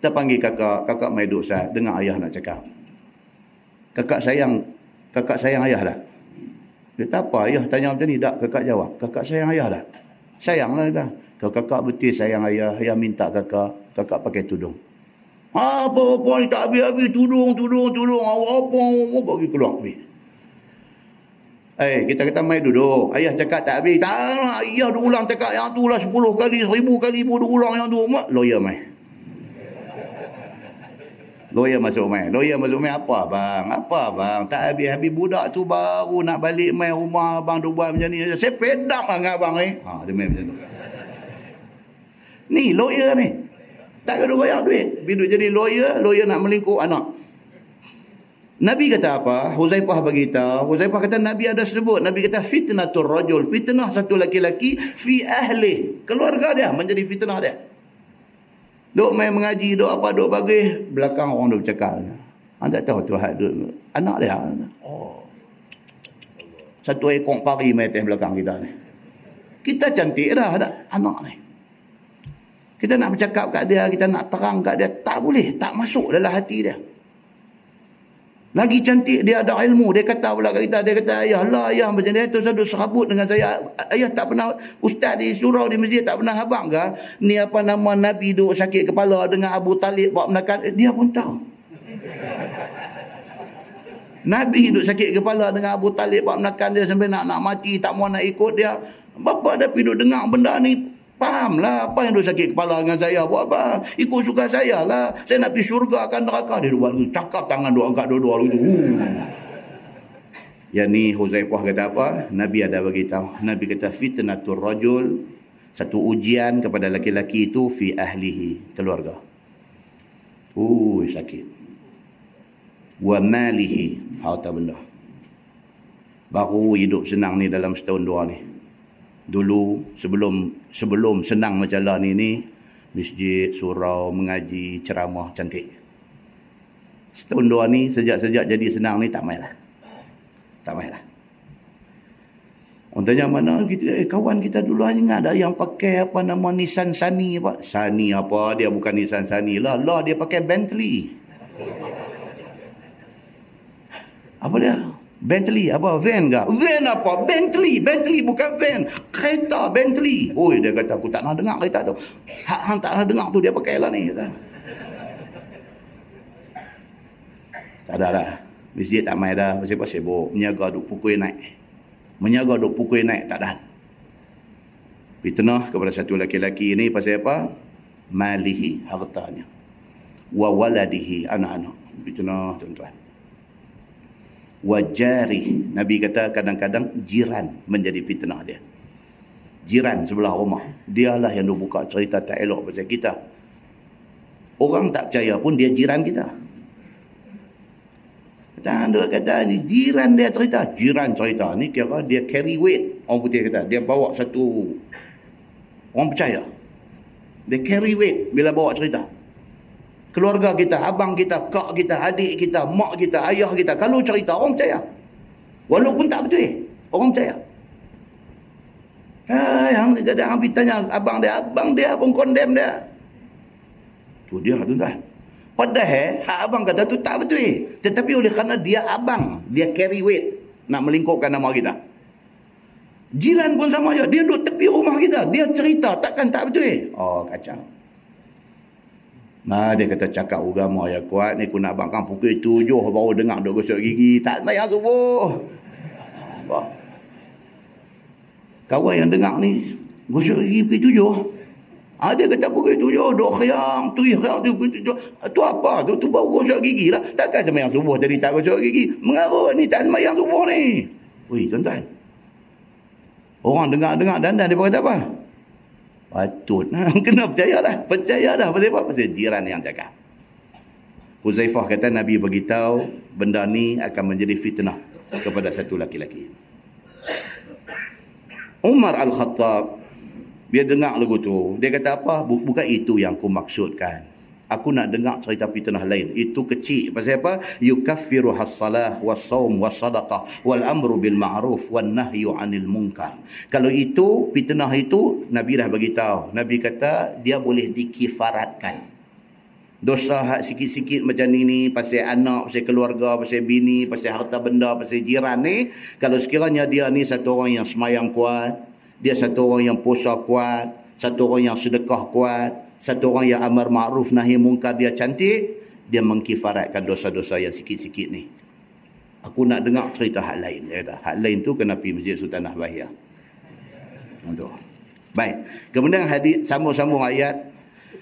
[SPEAKER 1] Kita panggil kakak. Kakak main saya. Dengar ayah nak cakap. Kakak sayang kakak sayang ayah dah. Dia tak apa ayah tanya macam ni. Tak kakak jawab. Kakak sayang ayah dah. Sayang lah kita. Kalau kakak betul sayang ayah. Ayah minta kakak. Kakak pakai tudung. Apa-apa ni tak habis-habis. Tudung, tudung, tudung. Apa-apa. Apa bagi keluar. Eh, kita kata mai duduk. Ayah cakap tak habis. Tak. Ayah dah ulang cakap yang tu lah. Sepuluh kali, seribu kali pun dah ulang yang tu. Mak, lawyer mai. Lawyer masuk mai. Lawyer masuk mai apa bang? Apa bang? Tak habis-habis budak tu baru nak balik mai rumah abang tu buat macam ni. Saya pedak lah dengan abang ni. Ha, dia main macam tu. Ni lawyer ni. Tak ada bayar duit. Bila jadi lawyer, lawyer nak melingkup anak. Nabi kata apa? Huzaifah beritahu. Huzaifah kata Nabi ada sebut. Nabi kata fitnatul rajul. Fitnah satu laki-laki fi ahli. Keluarga dia menjadi fitnah dia. Duk main mengaji, duk apa, duk bagi. Belakang orang duk bercakap. Anda tahu tu hak duk. Anak dia. Oh. Satu ekor pari main atas belakang kita ni. Kita cantik dah ada anak ni. Kita nak bercakap kat dia, kita nak terang kat dia. Tak boleh. Tak masuk dalam hati dia. Lagi cantik dia ada ilmu. Dia kata pula kat kita. Dia kata ayah lah ayah macam dia. Terus ada serabut dengan saya. Ayah tak pernah. Ustaz di surau di masjid tak pernah habang ke. Ni apa nama Nabi duk sakit kepala dengan Abu Talib buat menakan. Dia pun tahu. [LAUGHS] Nabi duk sakit kepala dengan Abu Talib buat menakan dia sampai nak nak mati. Tak mau nak ikut dia. Bapa dia pergi duk dengar benda ni. Fahamlah apa yang dia sakit kepala dengan saya. Buat apa? Ikut suka saya lah. Saya nak pergi syurga akan neraka. Dia buat. Cakap tangan dua angkat dua-dua. Gitu. Yang ni Huzaifah kata apa? Nabi ada beritahu. Nabi kata fitnatul rajul. Satu ujian kepada laki-laki itu fi ahlihi. Keluarga. Uh, sakit. Wa malihi. Harta benda. Baru hidup senang ni dalam setahun dua ni dulu sebelum sebelum senang macam lah ni ni masjid, surau, mengaji, ceramah cantik. Setahun dua ni sejak-sejak jadi senang ni tak main lah. Tak main lah. Orang tanya mana kita, eh, kawan kita dulu hanya ada yang pakai apa nama Nissan Sunny apa. Sunny apa, dia bukan Nissan Sunny lah. Lah dia pakai Bentley. Apa dia? Bentley apa van ke? Van apa? Bentley, Bentley bukan van. Kereta Bentley. Oi dia kata aku tak nak dengar kereta tu. Hak hang tak nak dengar tu dia pakai lah ni kata. Tak ada dah. Masjid tak mai dah. Pasal pasal sibuk. Menyaga duk pukul naik. Menyaga duk pukul naik tak ada. Fitnah kepada satu laki-laki ini pasal apa? Malihi hartanya. Wa waladihi anak-anak. Fitnah tuan-tuan wajari Nabi kata kadang-kadang jiran menjadi fitnah dia. Jiran sebelah rumah. Dialah yang dia buka cerita tak elok pasal kita. Orang tak percaya pun dia jiran kita. Kata anda kata ni? Jiran dia cerita. Jiran cerita ni kira dia carry weight. Orang putih kata dia bawa satu. Orang percaya. Dia carry weight bila bawa cerita keluarga kita, abang kita, kak kita, adik kita, mak kita, ayah kita. Kalau cerita, orang percaya. Walaupun tak betul, orang percaya. Hai, hang kadang hang tanya abang dia, abang dia pun kondem dia. Tu dia tuan-tuan. Padahal hak abang kata tu tak betul. Tetapi oleh kerana dia abang, dia carry weight nak melingkupkan nama kita. Jiran pun sama je. Dia duduk tepi rumah kita. Dia cerita. Takkan tak betul. Oh, kacau. Nah, dia kata cakap agama yang kuat ni aku nak abang pukul tujuh baru dengar duk gosok gigi. Tak mayang subuh. Wah. Kawan yang dengar ni gosok gigi pukul tujuh. Ha, dia kata pukul tujuh, duk khiang, tu khiang, tu pukul tujuh. Tu apa? Tu, tu baru gosok gigi lah. Takkan semayang subuh tadi tak gosok gigi. Mengarut ni tak semayang subuh ni. Wih, tuan-tuan. Orang dengar-dengar dandan dia kata apa? Patut. [LAUGHS] Kena percaya dah. Percaya dah. Pasal apa? Pasal jiran yang jaga. Huzaifah kata Nabi beritahu benda ni akan menjadi fitnah kepada satu laki-laki. Umar Al-Khattab dia dengar lagu tu. Dia kata apa? Bukan itu yang aku maksudkan. Aku nak dengar cerita fitnah lain. Itu kecil. Pasal apa? Yukaffiru has-salah was-sawm was-sadaqah wal amru bil ma'ruf wan nahyu 'anil munkar. Kalau itu fitnah itu Nabi dah bagi tahu. Nabi kata dia boleh dikifaratkan. Dosa hak sikit-sikit macam ni ni pasal anak, pasal keluarga, pasal bini, pasal harta benda, pasal jiran ni. Kalau sekiranya dia ni satu orang yang semayang kuat, dia satu orang yang puasa kuat, satu orang yang sedekah kuat, satu orang yang amar ma'ruf nahi mungkar dia cantik, dia mengkifaratkan dosa-dosa yang sikit-sikit ni. Aku nak dengar cerita hak lain. Dia kata, hak lain tu kena pergi Masjid Sultanah Bahia. Untuk. Baik. Kemudian hadis sambung-sambung ayat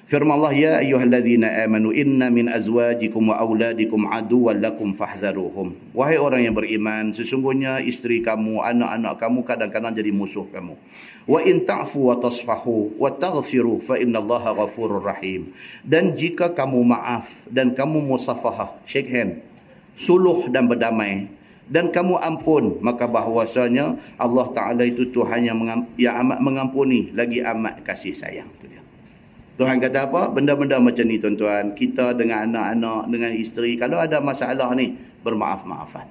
[SPEAKER 1] Firman Allah ya ayyuhallazina amanu inna min azwajikum wa auladikum aduwwan lakum fahdharuhum. Wahai orang yang beriman, sesungguhnya isteri kamu, anak-anak kamu kadang-kadang jadi musuh kamu. Wa in ta'fu wa tasfahu wa taghfiru fa innallaha ghafurur rahim. Dan jika kamu maaf dan kamu musafahah, shake hand, suluh dan berdamai dan kamu ampun maka bahwasanya Allah Taala itu Tuhan yang, mengampuni lagi amat kasih sayang itu dia. Tuhan kata apa? Benda-benda macam ni tuan-tuan. Kita dengan anak-anak, dengan isteri. Kalau ada masalah ni, bermaaf-maafan.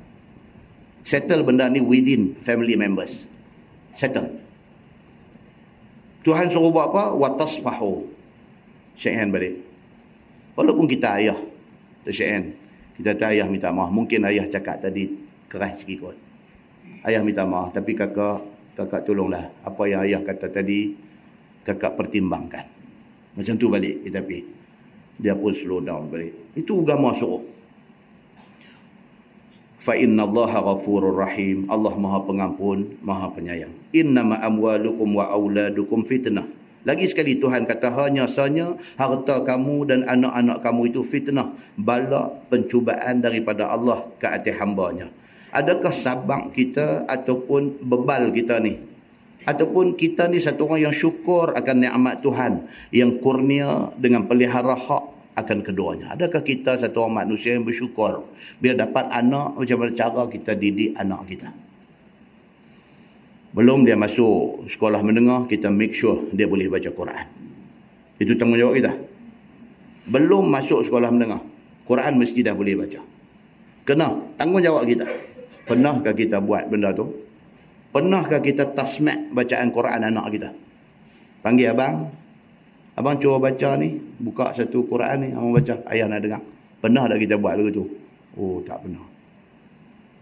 [SPEAKER 1] Settle benda ni within family members. Settle. Tuhan suruh buat apa? Watasfahu. Shake hand balik. Walaupun kita ayah. Shake hand. Kita tak ayah minta maaf. Mungkin ayah cakap tadi keras sikit kot. Ayah minta maaf. Tapi kakak, kakak tolonglah. Apa yang ayah kata tadi, kakak pertimbangkan. Macam tu balik kita pergi. Dia pun slow down balik. Itu agama suruh. Fa inna Allah ghafurur rahim. Allah Maha Pengampun, Maha Penyayang. Innama amwalukum wa auladukum fitnah. Lagi sekali Tuhan kata hanya sahaja harta kamu dan anak-anak kamu itu fitnah, bala pencubaan daripada Allah ke atas hamba-Nya. Adakah sabak kita ataupun bebal kita ni ataupun kita ni satu orang yang syukur akan nikmat Tuhan yang kurnia dengan pelihara hak akan keduanya. Adakah kita satu orang manusia yang bersyukur bila dapat anak macam mana cara kita didik anak kita? Belum dia masuk sekolah menengah, kita make sure dia boleh baca Quran. Itu tanggungjawab kita. Belum masuk sekolah menengah, Quran mesti dah boleh baca. Kena tanggungjawab kita. Pernahkah kita buat benda tu? Pernahkah kita tasmak bacaan Quran anak kita? Panggil abang. Abang cuba baca ni. Buka satu Quran ni. Abang baca. Ayah nak dengar. Pernah tak kita buat lagu tu? Oh tak pernah.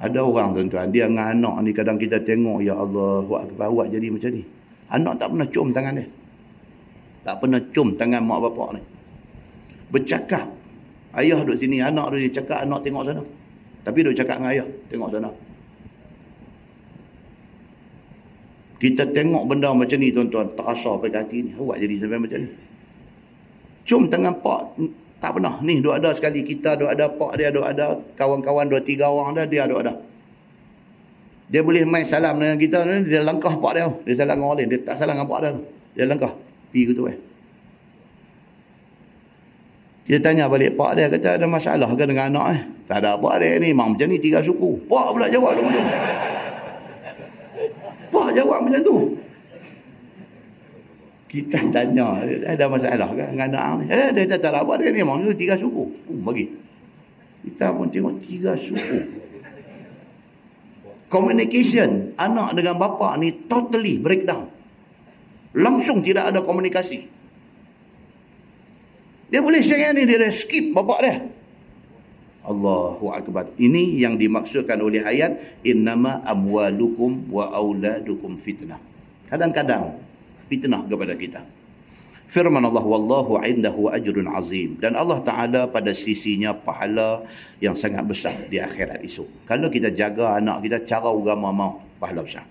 [SPEAKER 1] Ada orang tuan-tuan. Dia dengan anak ni kadang kita tengok. Ya Allah. Buat buat jadi macam ni. Anak tak pernah cium tangan dia. Tak pernah cium tangan mak bapak ni. Bercakap. Ayah duduk sini. Anak duduk cakap. Anak tengok sana. Tapi duduk cakap dengan ayah. Tengok sana. Kita tengok benda macam ni tuan-tuan, terasa pada hati ni. Awak jadi sampai macam ni. Cuma tangan pak tak pernah. Ni dua ada sekali kita dua ada pak dia dua ada kawan-kawan dua tiga orang dah dia dua ada. Dia boleh main salam dengan kita dia langkah pak dia. Dia salam dengan orang lain, dia tak salam dengan pak dia. Dia langkah. Pergi gitu eh. Dia tanya balik pak dia kata ada masalah ke dengan anak eh? Tak ada apa dia ni, memang macam ni tiga suku. Pak pula jawab tu. Jawab macam tu. Kita tanya, ada masalah ke dengan anak ni? Eh, dia tak apa dia. Memang tiga suku. Uh, bagi. Kita pun tengok tiga suku. Communication anak dengan bapa ni totally breakdown. Langsung tidak ada komunikasi. Dia boleh share ni, dia dah skip bapak dia. Allahu akbar. Ini yang dimaksudkan oleh ayat innama amwalukum wa auladukum fitnah. Kadang-kadang fitnah kepada kita. Firman Allah wallahu indahu ajrun azim dan Allah Taala pada sisinya pahala yang sangat besar di akhirat esok. Kalau kita jaga anak kita cara agama mau pahala besar.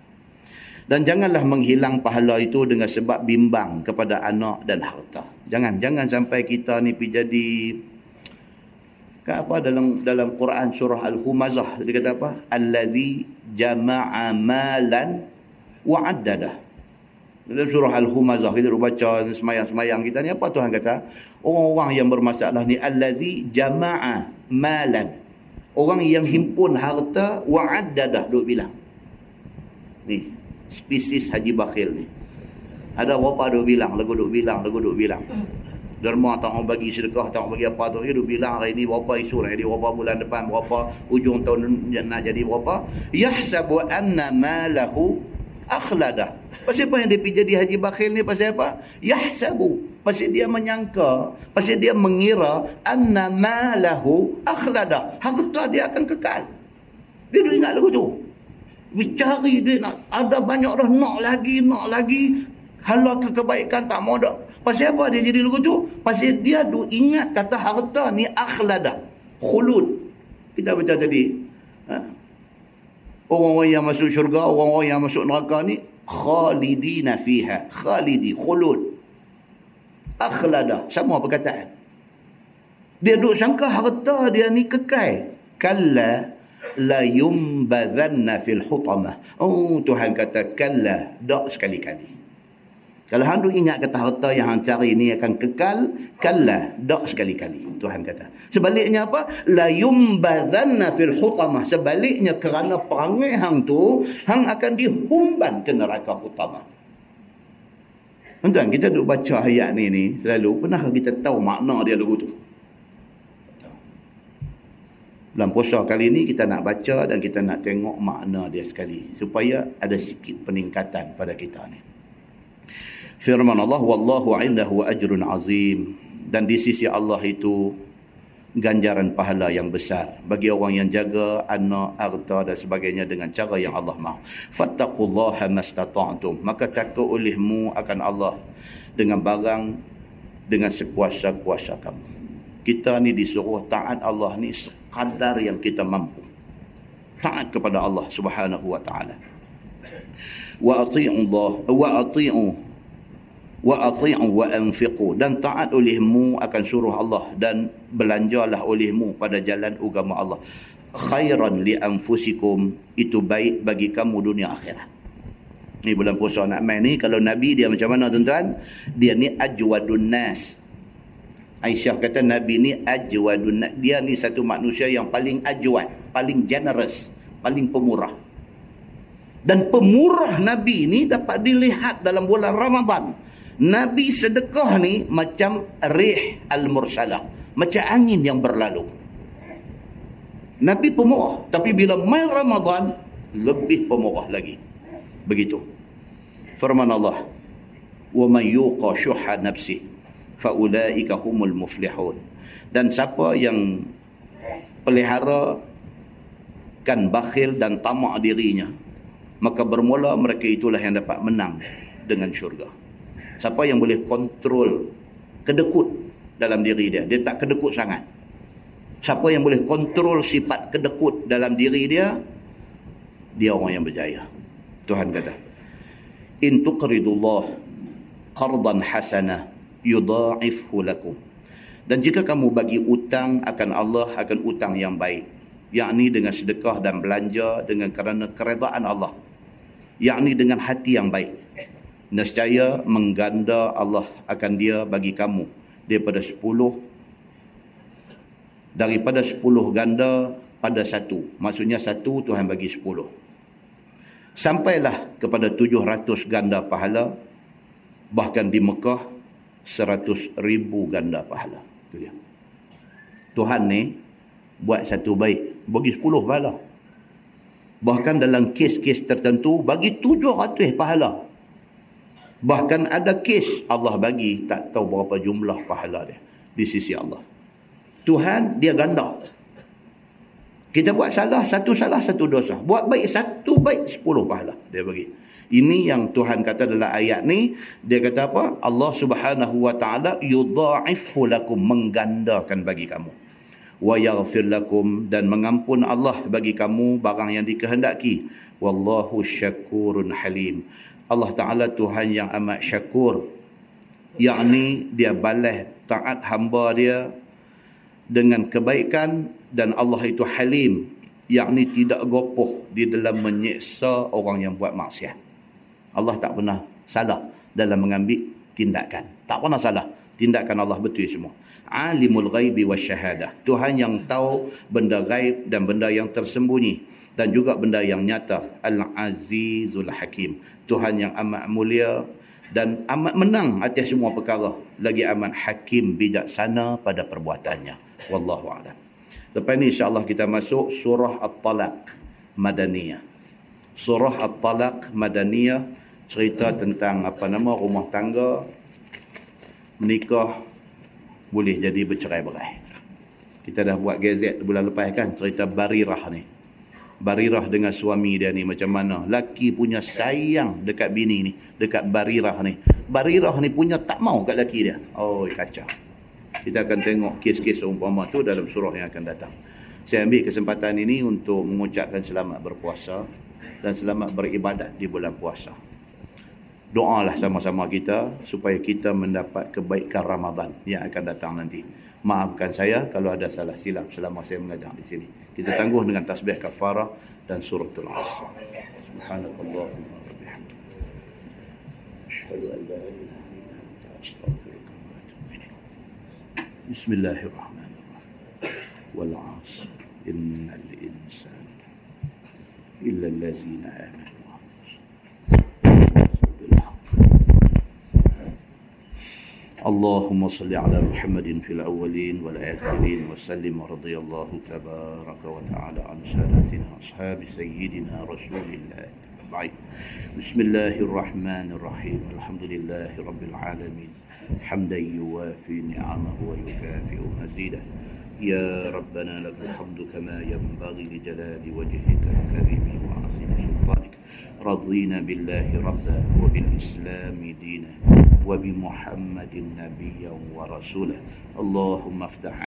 [SPEAKER 1] Dan janganlah menghilang pahala itu dengan sebab bimbang kepada anak dan harta. Jangan jangan sampai kita ni jadi Kan apa dalam dalam Quran surah Al-Humazah dia kata apa? Allazi jama'a malan wa addada. Dalam surah Al-Humazah kita baca semayang-semayang kita ni apa Tuhan kata? Orang-orang yang bermasalah ni allazi jama'a malan. Orang yang himpun harta wa addada duk bilang. Ni spesies haji bakhil ni. Ada berapa duk bilang, lagu duk bilang, lagu duk bilang derma tak mau bagi sedekah tak mau bagi apa tu dia bilang hari ni berapa isu nak jadi berapa bulan depan berapa ujung tahun nak jadi berapa yahsabu anna malahu akhlada pasal apa yang dia pergi jadi haji bakhil ni pasal apa yahsabu Pasal dia menyangka, pasal dia mengira anna malahu akhlada. Harta dia akan kekal. Dia duk ingat lagu tu. Dia cari dia nak ada banyak dah nak lagi, nak lagi. Halau ke kebaikan tak mau dah. Pasal apa dia jadi lagu tu? Pasal dia duk ingat kata harta ni akhlada. Khulud. Kita baca tadi. Ha? Orang-orang yang masuk syurga, orang-orang yang masuk neraka ni khalidina fiha. Khalidi, khulud akhlada sama perkataan dia duk sangka harta dia ni kekal kalla la yumbadhanna fil hutamah oh tuhan kata kalla dak sekali-kali kalau hang duk ingat kata harta yang hang cari ni akan kekal kalla dak sekali-kali tuhan kata sebaliknya apa la yumbadhanna fil hutamah sebaliknya kerana perangai hang tu hang akan dihumban ke neraka hutamah Tuan-tuan, kita duduk baca ayat ni ni selalu, pernah kita tahu makna dia lagu tu? Dalam puasa kali ni kita nak baca dan kita nak tengok makna dia sekali. Supaya ada sikit peningkatan pada kita ni. Firman Allah, Wallahu indahu ajrun azim. Dan di sisi Allah itu, ganjaran pahala yang besar bagi orang yang jaga anak, harta dan sebagainya dengan cara yang Allah mahu. Fattaqullaha mastata'tum. Maka takut olehmu akan Allah dengan barang dengan sekuasa-kuasa kamu. Kita ni disuruh taat Allah ni sekadar yang kita mampu. Taat kepada Allah Subhanahu wa taala. Wa ati'u Allah wa ati'u wa ati'u wa anfiqu. Dan taat olehmu akan suruh Allah dan belanjalah olehmu pada jalan agama Allah. Khairan li anfusikum. Itu baik bagi kamu dunia akhirat. Ni bulan puasa nak main ni kalau nabi dia macam mana tuan-tuan? Dia ni ajwadun nas. Aisyah kata nabi ni ajwadun dia ni satu manusia yang paling ajwad paling generous paling pemurah. Dan pemurah nabi ni dapat dilihat dalam bulan Ramadan Nabi sedekah ni macam rih al-mursalah. Macam angin yang berlalu. Nabi pemurah. Tapi bila main Ramadan, lebih pemurah lagi. Begitu. Firman Allah. وَمَنْ يُوقَ شُحَ نَفْسِهِ فَأُولَٰئِكَ هُمُ الْمُفْلِحُونَ Dan siapa yang pelihara kan bakhil dan tamak dirinya, maka bermula mereka itulah yang dapat menang dengan syurga. Siapa yang boleh kontrol kedekut dalam diri dia. Dia tak kedekut sangat. Siapa yang boleh kontrol sifat kedekut dalam diri dia, dia orang yang berjaya. Tuhan kata, In tuqridullah qardan hasana yudha'ifhu lakum. Dan jika kamu bagi utang akan Allah akan utang yang baik. Yakni dengan sedekah dan belanja dengan kerana keredaan Allah. Yakni dengan hati yang baik nescaya mengganda Allah akan dia bagi kamu daripada sepuluh daripada sepuluh ganda pada satu. Maksudnya satu Tuhan bagi sepuluh. Sampailah kepada tujuh ratus ganda pahala bahkan di Mekah seratus ribu ganda pahala. Itu dia. Tuhan ni buat satu baik bagi sepuluh pahala. Bahkan dalam kes-kes tertentu bagi tujuh ratus pahala Bahkan ada kes Allah bagi tak tahu berapa jumlah pahala dia di sisi Allah. Tuhan dia ganda. Kita buat salah, satu salah, satu dosa. Buat baik, satu baik, sepuluh pahala. Dia bagi. Ini yang Tuhan kata dalam ayat ni. Dia kata apa? Allah subhanahu wa ta'ala yudha'ifhu lakum. Menggandakan bagi kamu. Wa yaghfir lakum. Dan mengampun Allah bagi kamu barang yang dikehendaki. Wallahu syakurun halim. Allah Ta'ala Tuhan yang amat syakur. Yang ni dia balas taat hamba dia dengan kebaikan dan Allah itu halim. Yang ni tidak gopoh di dalam menyeksa orang yang buat maksiat. Allah tak pernah salah dalam mengambil tindakan. Tak pernah salah. Tindakan Allah betul semua. Alimul ghaibi wa syahadah. Tuhan yang tahu benda gaib dan benda yang tersembunyi. Dan juga benda yang nyata. Al-Azizul Hakim. Tuhan yang amat mulia dan amat menang atas semua perkara lagi amat hakim bijaksana pada perbuatannya wallahu a'lam lepas ni insyaallah kita masuk surah at-talaq madaniyah surah at-talaq madaniyah cerita tentang apa nama rumah tangga menikah boleh jadi bercerai-berai. Kita dah buat gazet bulan lepas kan cerita Barirah ni. Barirah dengan suami dia ni macam mana. Laki punya sayang dekat bini ni. Dekat Barirah ni. Barirah ni punya tak mau kat laki dia. Oh kacau. Kita akan tengok kes-kes umpama tu dalam surah yang akan datang. Saya ambil kesempatan ini untuk mengucapkan selamat berpuasa dan selamat beribadat di bulan puasa. Doalah sama-sama kita supaya kita mendapat kebaikan Ramadan yang akan datang nanti. Maafkan saya kalau ada salah silap selama saya mengajar di sini. Kita tangguh dengan tasbih kafarah dan suratul asr. Subhanakallahumma atubu ilaik. Bismillahirrahmanirrahim. Wal 'asr innal insana illa allazina amanu اللهم صل على محمد في الأولين والآخرين وسلم ورضي الله تبارك وتعالى عن سادتنا أصحاب سيدنا رسول الله. بسم الله الرحمن الرحيم. الحمد لله رب العالمين. حمدا يوافي نعمه ويكافئ مزيده. يا ربنا لك الحمد كما ينبغي لجلال وجهك الكريم وعظيم سلطانك. رضينا بالله ربا وبالإسلام دينا. وبمحمد نبيا ورسولا اللهم افتح